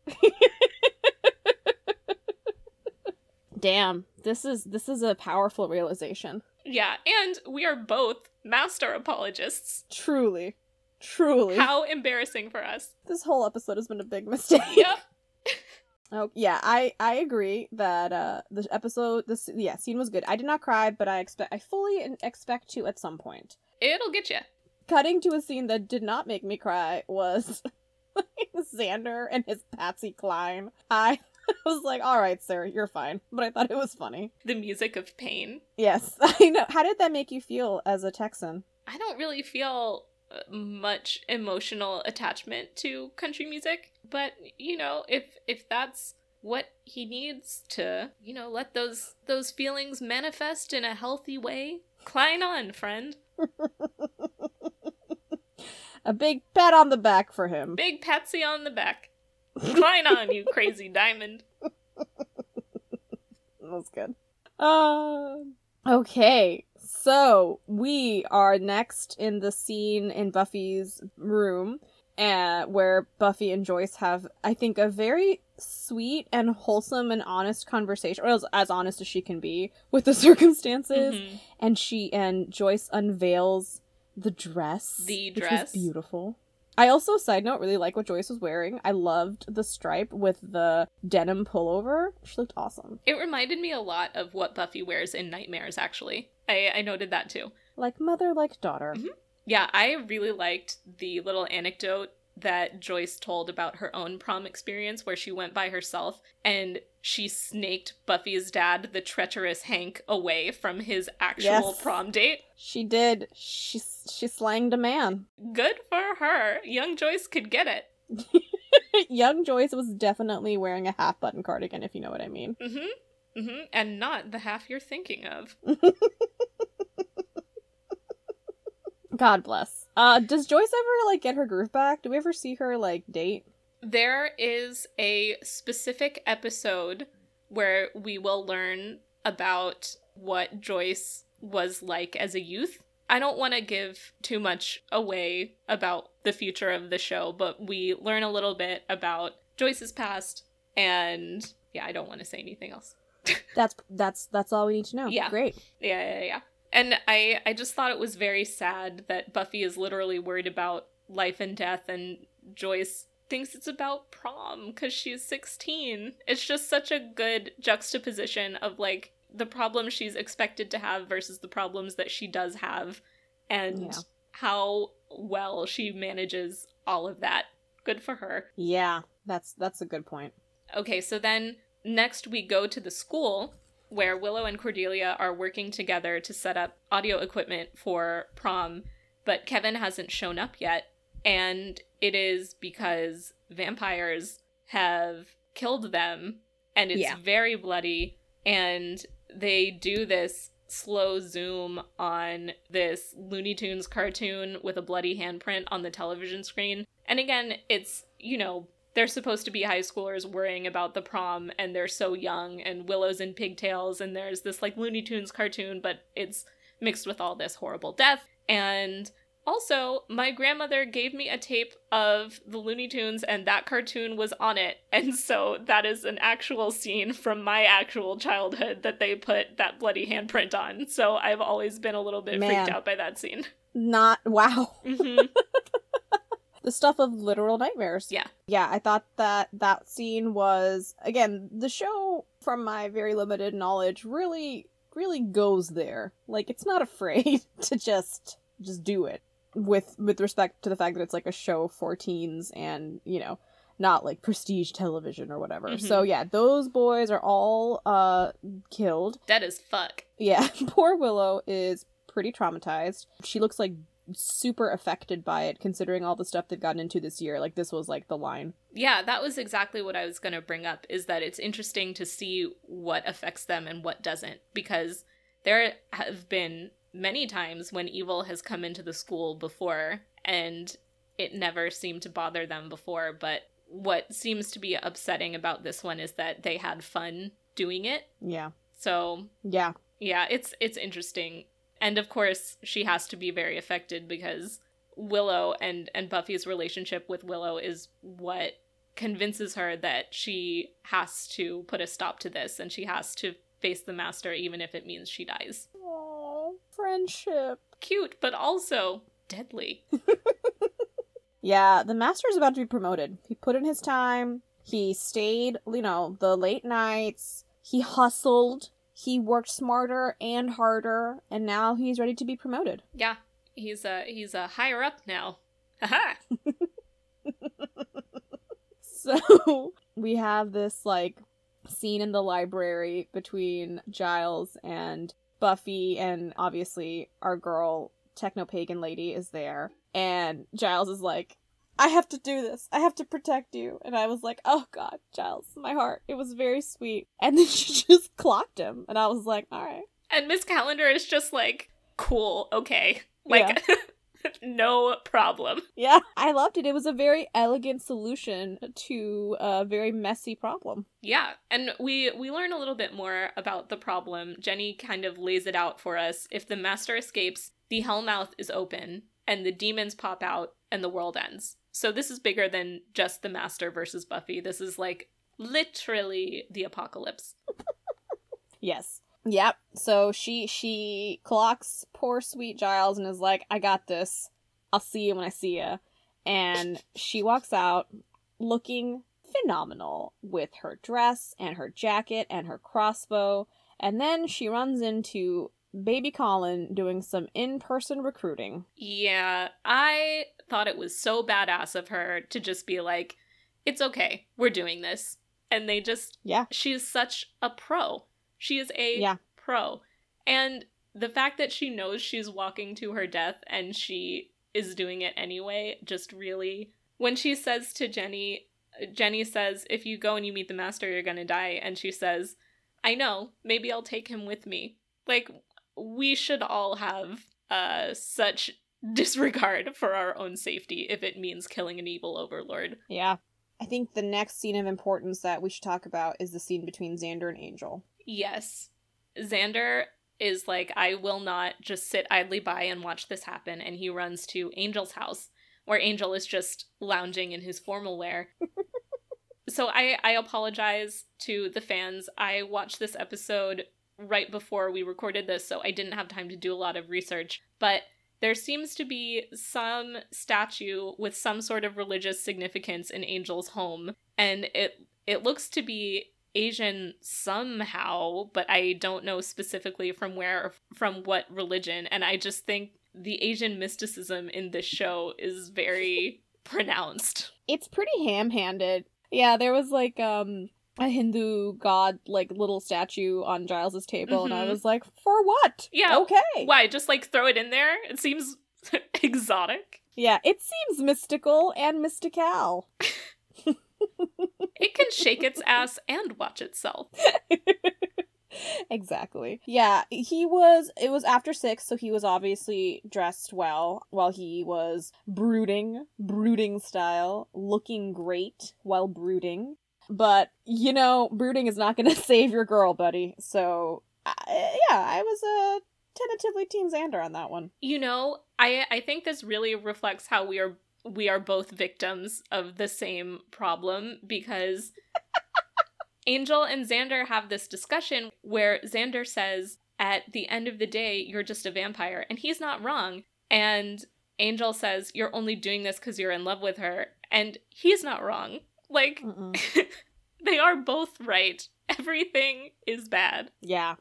D: Damn, this is this is a powerful realization.
C: Yeah, and we are both master apologists.
D: Truly. Truly.
C: How embarrassing for us.
D: This whole episode has been a big mistake.
C: Yep.
D: Oh, yeah, I I agree that uh the episode this yeah, scene was good. I did not cry, but I expect I fully expect to at some point.
C: It'll get you.
D: Cutting to a scene that did not make me cry was Xander and his Patsy Cline. I was like, "All right, sir, you're fine." But I thought it was funny.
C: The music of pain.
D: Yes, I know. How did that make you feel as a Texan?
C: I don't really feel much emotional attachment to country music, but you know, if if that's what he needs to, you know, let those those feelings manifest in a healthy way, climb on, friend.
D: A big pat on the back for him.
C: Big patsy on the back. Climb on, you crazy diamond.
D: That's good. Uh, okay, so we are next in the scene in Buffy's room, uh, where Buffy and Joyce have, I think, a very sweet and wholesome and honest conversation, or as, as honest as she can be with the circumstances.
C: Mhm.
D: And she and Joyce unveils the dress,
C: The
D: which was
C: dress.
D: beautiful. I also, side note, really like what Joyce was wearing. I loved the stripe with the denim pullover. She looked awesome.
C: It reminded me a lot of what Buffy wears in Nightmares, actually. I, I noted that too.
D: Like mother, like daughter.
C: Mhm. Yeah, I really liked the little anecdote that Joyce told about her own prom experience where she went by herself and she snaked Buffy's dad, the treacherous Hank, away from his actual
D: Yes.
C: prom date.
D: She did. She she slanged a man.
C: Good for her. Young Joyce could get it.
D: Young Joyce was definitely wearing a half button cardigan, if you know what I mean.
C: Mm-hmm. Mm-hmm. And not the half you're thinking of.
D: God bless. Uh, does Joyce ever like get her groove back? Do we ever see her like date?
C: There is a specific episode where we will learn about what Joyce was like as a youth. I don't want to give too much away about the future of the show, but we learn a little bit about Joyce's past and yeah, I don't want to say anything else.
D: That's that's that's all we need to know.
C: Yeah.
D: Great.
C: Yeah, yeah, yeah. And I I just thought it was very sad that Buffy is literally worried about life and death and Joyce thinks it's about prom cuz she's 16. It's just such a good juxtaposition of like the problems she's expected to have versus the problems that she does have and
D: Yeah.
C: how well she manages all of that. Good for her.
D: Yeah. That's that's a good point.
C: Okay, so then next we go to the school where Willow and Cordelia are working together to set up audio equipment for prom, but Kevin hasn't shown up yet. And it is because vampires have killed them and it's
D: Yeah.
C: very bloody. And they do this slow zoom on this Looney Tunes cartoon with a bloody handprint on the television screen. And again, it's, you know, they're supposed to be high schoolers worrying about the prom and they're so young and Willow's in pigtails and there's this like Looney Tunes cartoon, but it's mixed with all this horrible death. And also, my grandmother gave me a tape of the Looney Tunes and that cartoon was on it. And so that is an actual scene from my actual childhood that they put that bloody handprint on. So I've always been a little bit
D: Man.
C: freaked out by that scene.
D: Not wow.
C: hmm
D: the stuff of literal nightmares.
C: Yeah.
D: Yeah, I thought that that scene was again, the show from my very limited knowledge really really goes there. Like it's not afraid to just just do it with with respect to the fact that it's like a show for teens and, you know, not like prestige television or whatever.
C: Mhm.
D: So yeah, those boys are all uh killed.
C: That is fuck.
D: Yeah, poor Willow is pretty traumatized. She looks like super affected by it considering all the stuff they've gotten into this year. Like this was like the line.
C: Yeah, that was exactly what I was going to bring up is that it's interesting to see what affects them and what doesn't because there have been many times when evil has come into the school before and it never seemed to bother them before, but what seems to be upsetting about this one is that they had fun doing it.
D: Yeah.
C: So,
D: Yeah.
C: yeah, it's it's interesting. And of course, she has to be very affected because Willow and and Buffy's relationship with Willow is what convinces her that she has to put a stop to this and she has to face the master even if it means she dies.
D: Oh, friendship.
C: Cute, but also deadly.
D: Yeah, the master is about to be promoted. He put in his time. He stayed, you know, the late nights. He hustled. He worked smarter and harder, and now he's ready to be promoted.
C: Yeah, he's a he's a higher up now. Haha.
D: So we have this like scene in the library between Giles and Buffy, and obviously our girl techno pagan lady is there. And Giles is like, I have to do this. I have to protect you. And I was like, oh god, Giles, my heart. It was very sweet. And then she just clocked him. And I was like, all right.
C: And Miss Calendar is just like, cool, okay. Like no problem.
D: Yeah, I loved it. It was a very elegant solution to a very messy problem.
C: Yeah, and we we learn a little bit more about the problem. Jenny kind of lays it out for us. If the master escapes, the Hellmouth is open and the demons pop out and the world ends. So this is bigger than just the master versus Buffy. This is like literally the apocalypse.
D: Yes. Yep. So she she clocks poor sweet Giles and is like, "I got this. I'll see you when I see you." And she walks out looking phenomenal with her dress and her jacket and her crossbow. And then she runs into baby Colin doing some in-person recruiting.
C: Yeah, I thought it was so badass of her to just be like, "It's okay. We're doing this." And they just
D: Yeah.
C: she is such a pro. She is a
D: Yeah.
C: pro. And the fact that she knows she's walking to her death and she is doing it anyway just really when she says to Jenny Jenny says if you go and you meet the master you're going to die and she says I know, maybe I'll take him with me. Like we should all have uh such disregard for our own safety if it means killing an evil overlord.
D: Yeah. I think the next scene of importance that we should talk about is the scene between Xander and Angel.
C: Yes. Xander is like, I will not just sit idly by and watch this happen. And he runs to Angel's house, where Angel is just lounging in his formal wear. so I, I apologize to the fans. I watched this episode right before we recorded this, so I didn't have time to do a lot of research. But there seems to be some statue with some sort of religious significance in Angel's home, and it it looks to be Asian somehow, but I don't know specifically from where or from what religion. And I just think the Asian mysticism in this show is very pronounced.
D: It's pretty ham-handed. Yeah, there was like um a Hindu god like little statue on Giles's table, and I
C: Mhm.
D: was like, for what?
C: Yeah.
D: Okay.
C: Why? Just like throw it in there? It seems exotic.
D: Yeah, it seems mystical and mystical.
C: It can shake its ass and watch itself.
D: exactly. Yeah, he was it was after 6, so he was obviously dressed well while he was brooding, brooding style, looking great while brooding. But, you know, brooding is not going to save your girl, buddy. So, I, yeah, I was uh, tentatively Team Xander on that one.
C: You know, I I think this really reflects how we are we are both victims of the same problem because Angel and Xander have this discussion where Xander says at the end of the day you're just a vampire and he's not wrong and Angel says you're only doing this cuz you're in love with her and he's not wrong. Like they are both right. Everything is bad.
D: Yeah.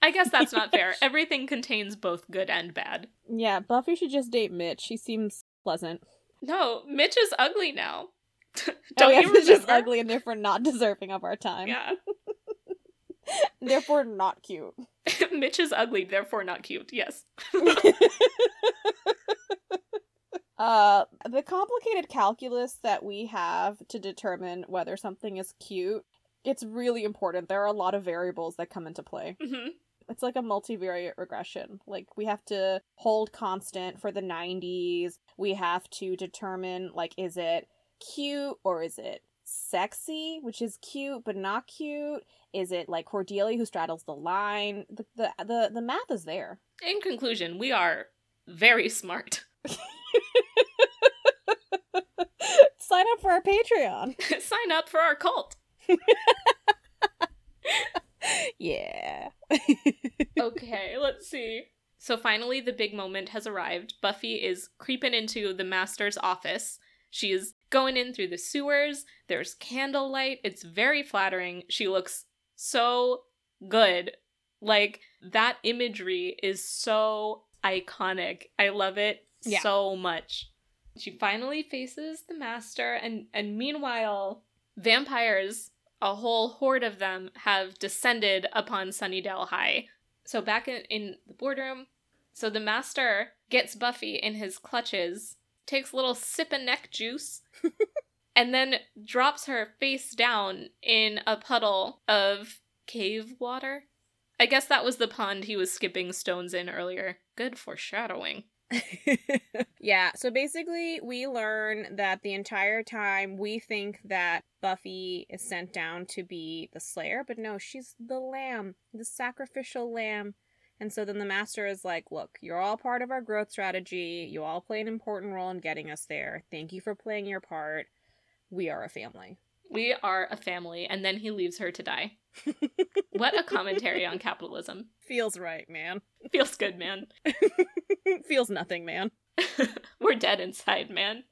C: I guess that's not fair. Everything contains both good and bad.
D: Yeah, Buffy should just date Mitch. He seems pleasant.
C: No, Mitch is ugly now. Oh, Don't
D: oh, yeah,
C: you
D: Mitch is ugly and therefore not deserving of our time.
C: Yeah.
D: Therefore not cute.
C: Mitch is ugly, therefore not cute. Yes.
D: Uh the complicated calculus that we have to determine whether something is cute it's really important. There are a lot of variables that come into play.
C: Hmm
D: it's like a multivariate regression. Like we have to hold constant for the 90s we have to determine like is it cute or is it sexy which is cute but not cute? Is it like cordelia who straddles the line? The the the, the math is there.
C: In conclusion, we are very smart.
D: sign up for our patreon
C: Sign up for our cult.
D: yeah
C: Okay, let's see. So finally, the big moment has arrived. Buffy is creeping into the master's office. She is going in through the sewers. There's candlelight. It's very flattering. She looks so good. Like, that imagery is so iconic. I love it
D: Yeah.
C: so much. She finally faces the master, and, and meanwhile, vampires, a whole horde of them, have descended upon Sunnydale High. So back in, in the boardroom, so the master gets Buffy in his clutches, takes a little sip of neck juice, and then drops her face down in a puddle of cave water. I guess that was the pond he was skipping stones in earlier. Good foreshadowing.
H: yeah, so basically, we learn that the entire time we think that Buffy is sent down to be the Slayer, but no, she's the lamb, the sacrificial lamb. And so then the Master is like, Look, you're all part of our growth strategy. You all play an important role in getting us there. Thank you for playing your part. We are a family.
C: We are a family, and then he leaves her to die. what a commentary on capitalism.
H: Feels right, man.
C: Feels good, man.
H: Feels nothing, man.
C: We're dead inside, man.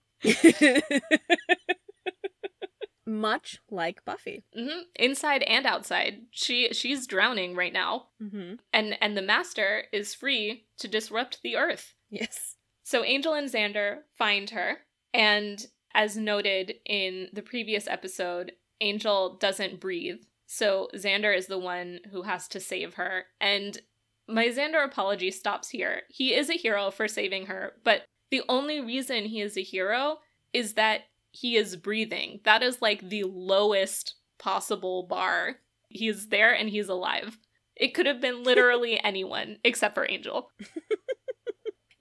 H: Much like Buffy.
C: hmm Inside and outside. She she's drowning right now.
H: Mm-hmm.
C: And and the master is free to disrupt the earth.
H: Yes.
C: So Angel and Xander find her, and as noted in the previous episode, Angel doesn't breathe. So Xander is the one who has to save her. And my Xander apology stops here. He is a hero for saving her, but the only reason he is a hero is that he is breathing. That is like the lowest possible bar. He is there and he's alive. It could have been literally anyone except for Angel.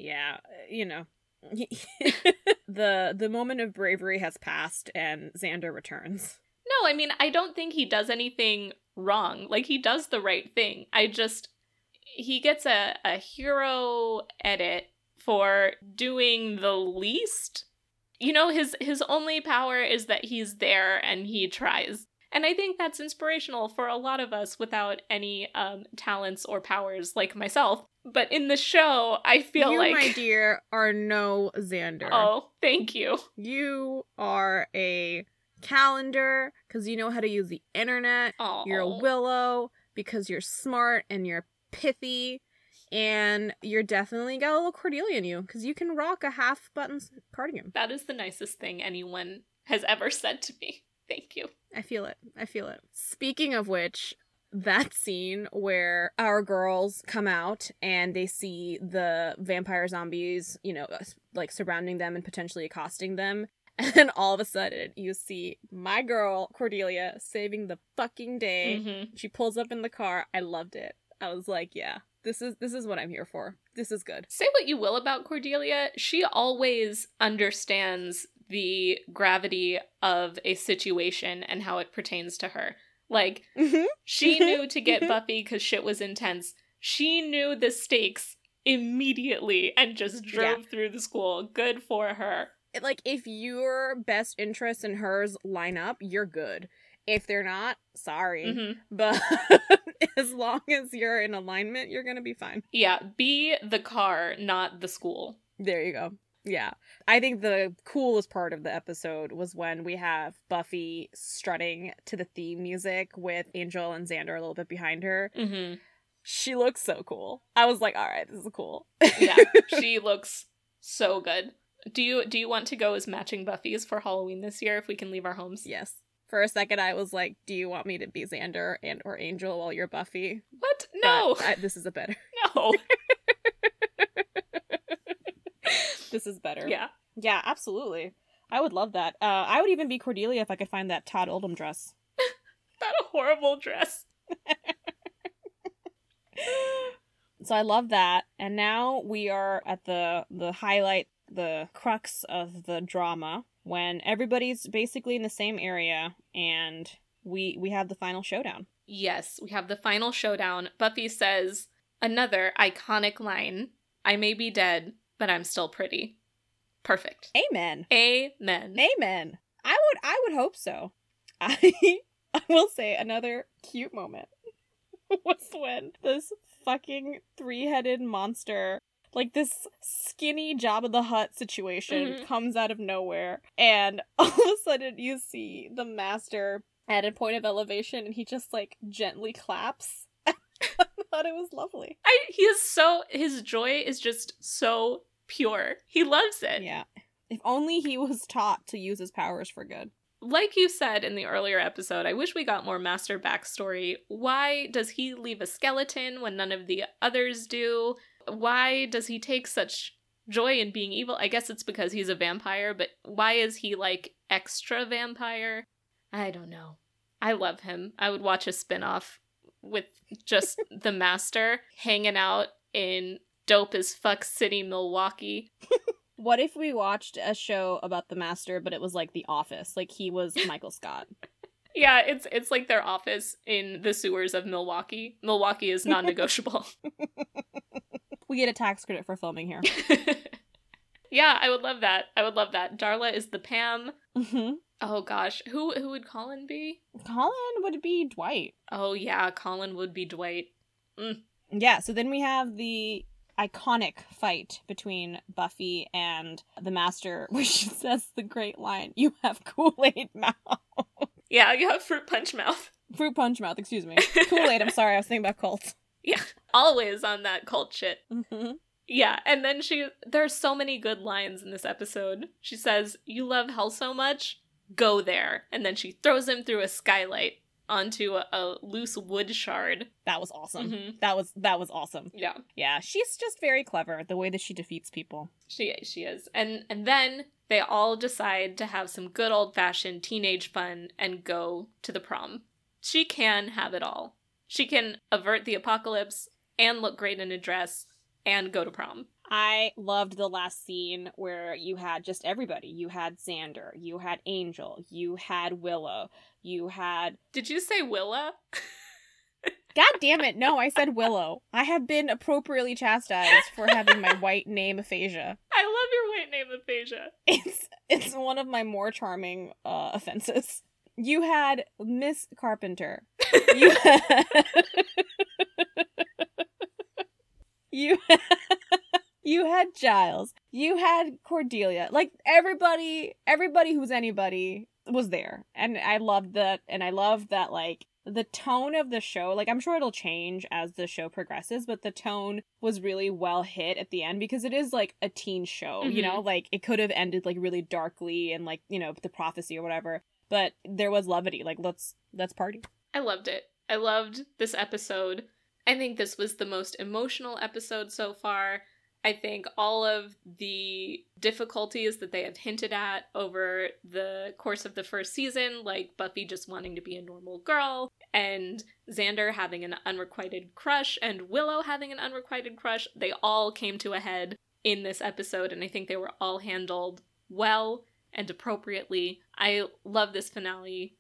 H: Yeah, you know.
D: the the moment of bravery has passed and Xander returns.
C: No, I mean, I don't think he does anything wrong. Like, he does the right thing. I just, he gets a, a hero edit for doing the least. You know, his his only power is that he's there and he tries. And I think that's inspirational for a lot of us without any um, talents or powers like myself. But in the show, I feel
D: you,
C: like
D: my dear, are no Xander.
C: Oh, thank you.
D: You are a calendar because you know how to use the internet.
C: Oh,
D: You're a Willow because you're smart and you're pithy. And you're definitely got a little Cordelia in you because you can rock a half button cardigan.
C: That is the nicest thing anyone has ever said to me. Thank you.
D: I feel it. I feel it. Speaking of which, that scene where our girls come out and they see the vampire zombies, you know, like surrounding them and potentially accosting them. And then all of a sudden, you see my girl, Cordelia, saving the fucking day.
C: Mhm.
D: She pulls up in the car. I loved it. I was like, yeah, this is this is what I'm here for. This is good.
C: Say what you will about Cordelia, she always understands the gravity of a situation and how it pertains to her. Like,
D: Mm-hmm.
C: she knew to get Buffy because shit was intense. She knew the stakes immediately and just drove through the school. Good for her.
D: like if your best interests and hers line up, you're good. If they're not, sorry.
C: Mhm.
D: But as long as you're in alignment, you're gonna be fine.
C: Yeah, be the car, not the school.
D: There you go. Yeah. I think the coolest part of the episode was when we have Buffy strutting to the theme music with Angel and Xander a little bit behind her.
C: Mm-hmm.
D: She looks so cool. I was like, all right, this is cool.
C: Yeah, she looks so good. Do you do you want to go as matching Buffys for Halloween this year if we can leave our homes?
D: yes. For a second, I was like, do you want me to be Xander and or Angel while you're Buffy?
C: What? No.
D: I, this is a better.
C: no.
D: This is better.
C: yeah.
D: Yeah, absolutely. I would love that. Uh, I would even be Cordelia if I could find that Todd Oldham dress.
C: That horrible dress.
D: So I love that. And now we are at the the highlight, the crux of the drama when everybody's basically in the same area and we we have the final showdown.
C: Yes, we have the final showdown. Buffy says another iconic line I may be dead, but I'm still pretty. Perfect.
D: Amen.
C: Amen.
D: Amen. I would I would hope so. I I will say another cute moment was when this fucking three-headed monster like this skinny Jabba the Hutt situation
C: Mhm.
D: comes out of nowhere and all of a sudden you see the master at a point of elevation and he just like gently claps. Thought it was lovely.
C: I, he is so his joy is just so pure. He loves it.
D: Yeah. If only he was taught to use his powers for good.
C: Like you said in the earlier episode, I wish we got more master backstory. Why does he leave a skeleton when none of the others do? Why does he take such joy in being evil? I guess it's because he's a vampire, but why is he like extra vampire? I don't know. I love him. I would watch a spin-off with just the master hanging out in dope as fuck city Milwaukee.
D: What if we watched a show about the master, but it was like The Office? Like he was Michael Scott.
C: Yeah, it's it's like their office in the sewers of Milwaukee. Milwaukee is non-negotiable.
D: We get a tax credit for filming here.
C: yeah, I would love that. I would love that. Darla is the Pam.
D: hmm
C: Oh gosh, who who would Colin be?
D: Colin would be Dwight.
C: Oh yeah, Colin would be Dwight.
D: Yeah, so then we have the iconic fight between Buffy and the Master, which says the great line, You have Kool Aid mouth.
C: Yeah, you have fruit punch mouth.
D: Fruit punch mouth, excuse me. Kool Aid, I'm sorry, I was thinking about cults.
C: Yeah, always on that cult shit.
D: hmm
C: Yeah, and then she there's so many good lines in this episode. She says, "You love hell so much, go there." And then she throws him through a skylight onto a, a loose wood shard.
D: That was awesome.
C: Mhm.
D: That was that was awesome.
C: Yeah.
D: Yeah, she's just very clever the way that she defeats people.
C: She she is. And and then they all decide to have some good old-fashioned teenage fun and go to the prom. She can have it all. She can avert the apocalypse and look great in a dress and go to prom.
D: I loved the last scene where you had just everybody. You had Xander, you had Angel, you had Willow, you had.
C: Did you say Willow?
D: God damn it! No, I said Willow. I have been appropriately chastised for having my white name aphasia.
C: I love your white name aphasia.
D: It's it's one of my more charming uh, offenses. You had Miss Carpenter. You had, you had, you had Giles. You had Cordelia. Like everybody, everybody who's anybody was there, and I loved that. And I loved that like the tone of the show like i'm sure it'll change as the show progresses but the tone was really well hit at the end because it is like a teen show you know mm-hmm. like it could have ended like really darkly and like you know the prophecy or whatever but there was levity like let's let's party
C: I loved it. I loved this episode. I think this was the most emotional episode so far. I think all of the difficulties that they have hinted at over the course of the first season, like Buffy just wanting to be a normal girl, and Xander having an unrequited crush, and Willow having an unrequited crush, they all came to a head in this episode, and I think they were all handled well and appropriately. I love this finale.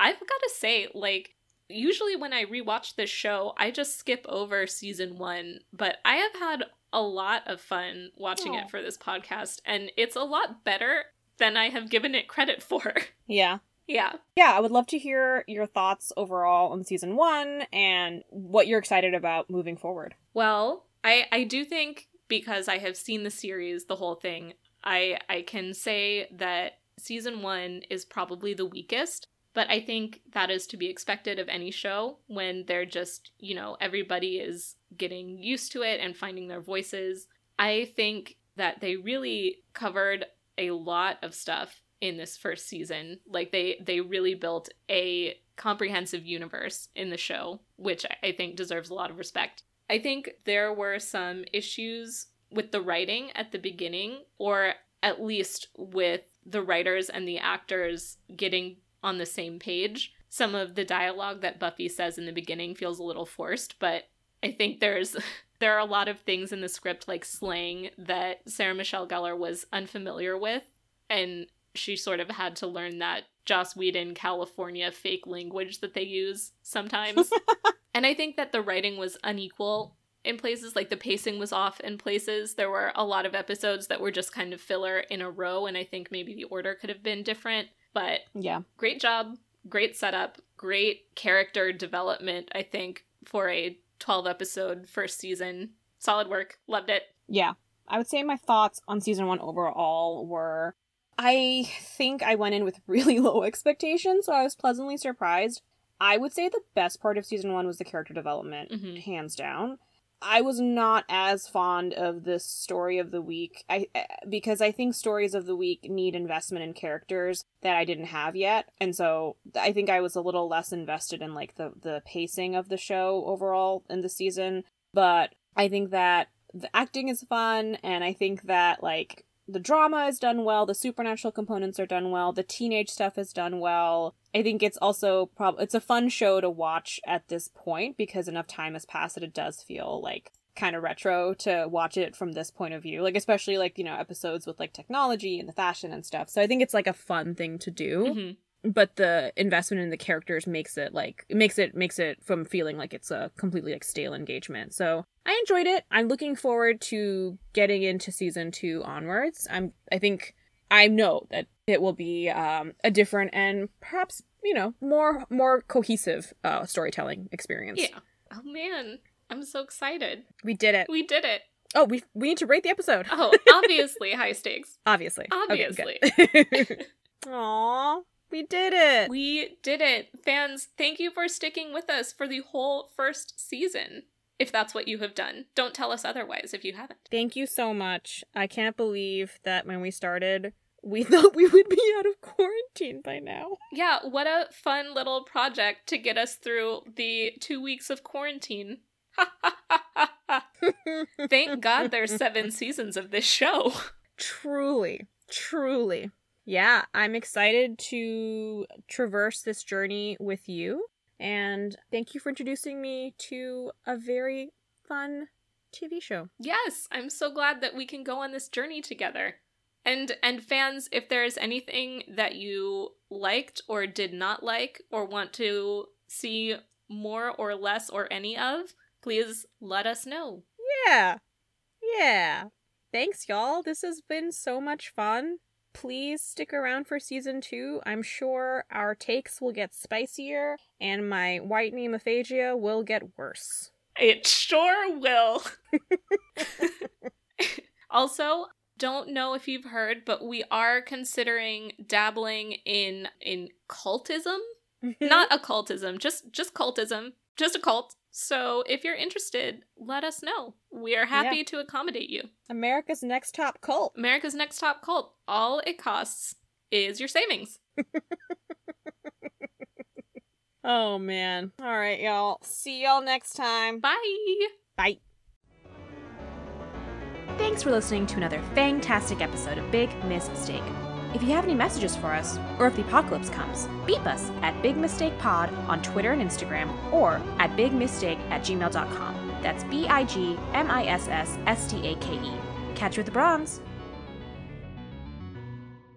C: I've got to say, like, usually when I rewatch this show, I just skip over season one, but I have had a lot of fun watching
D: Aw.
C: it for this podcast, and it's a lot better than I have given it credit for.
D: yeah
C: yeah.
D: yeah i would love to hear your thoughts overall on season one and what you're excited about moving forward
C: Well, I I do think because I have seen the series, the whole thing, I I can say that season 1 is probably the weakest, but I think that is to be expected of any show when they're just, you know, everybody is getting used to it and finding their voices. I think that they really covered a lot of stuff in this first season. Like they they really built a comprehensive universe in the show, which I- think deserves a lot of respect. I think there were some issues with the writing at the beginning, or at least with the writers and the actors getting on the same page. Some of the dialogue that Buffy says in the beginning feels a little forced, but I think there's there are a lot of things in the script like slang that Sarah Michelle Gellar was unfamiliar with, and she sort of had to learn that Joss Whedon California fake language that they use sometimes. and I think that the writing was unequal in places, like the pacing was off in places. There were a lot of episodes that were just kind of filler in a row, and I think maybe the order could have been different. But
D: yeah
C: great job, great setup, great character development, I think, for a 12 episode first season. Solid work. Loved it.
D: Yeah. I would say my thoughts on season one overall were I think I went in with really low expectations, so I was pleasantly surprised. I would say the best part of season one was the character development,
C: Mhm.
D: hands down. I was not as fond of the story of the week. I eh, because I think stories of the week need investment in characters that I didn't have yet, and so I think I was a little less invested in like the the pacing of the show overall in the season. But I think that the acting is fun, and I think that like the drama is done well, the supernatural components are done well, the teenage stuff is done well. I think it's also prob it's a fun show to watch at this point because enough time has passed that it does feel like kind of retro to watch it from this point of view. Like especially like, you know, episodes with like technology and the fashion and stuff. So I think it's like a fun thing to do
C: Mhm.
D: But the investment in the characters makes it like makes it makes it from feeling like it's a completely like stale engagement so i enjoyed it i'm looking forward to getting into season two onwards i'm i think i know that it will be um a different and perhaps you know more more cohesive uh storytelling experience
C: Yeah. Oh man, I'm so excited.
D: we did it
C: We did it.
D: oh we we need to rate the episode
C: Oh, obviously high stakes.
D: obviously
C: Obviously.
D: good. Aw, we did it
C: We did it. Fans, thank you for sticking with us for the whole first season. If that's what you have done, don't tell us otherwise if you haven't.
D: Thank you so much. I can't believe that when we started, we thought we would be out of quarantine by now.
C: Yeah, what a fun little project to get us through the two weeks of quarantine. Thank God there's seven seasons of this show.
D: truly, truly. Yeah, I'm excited to traverse this journey with you. And thank you for introducing me to a very fun TV show.
C: Yes, I'm so glad that we can go on this journey together. And and fans, if there's anything that you liked or did not like or want to see more or less or any of, please let us know.
D: Yeah. Yeah. Thanks, y'all. This has been so much fun. Please stick around for season two. I'm sure our takes will get spicier and my white nemophagia will get worse.
C: It sure will. also, don't know if you've heard, but we are considering dabbling in in cultism. Mm-hmm. Not occultism, just just cultism, just a cult. So if you're interested, let us know. We are happy
D: Yeah.
C: to accommodate you.
D: America's next top cult.
C: America's Next Top Cult. All it costs is your savings.
D: Oh man. All right, y'all. See y'all next time.
C: Bye.
D: Bye.
G: Thanks for listening to another fantastic episode of Big Miss Mistake. If you have any messages for us, or if the apocalypse comes, beep us at Big Mistake Pod on Twitter and Instagram, or at bigmistake at gmail.com. That's B I G M I S S S T A K E. Catch you at the bronze.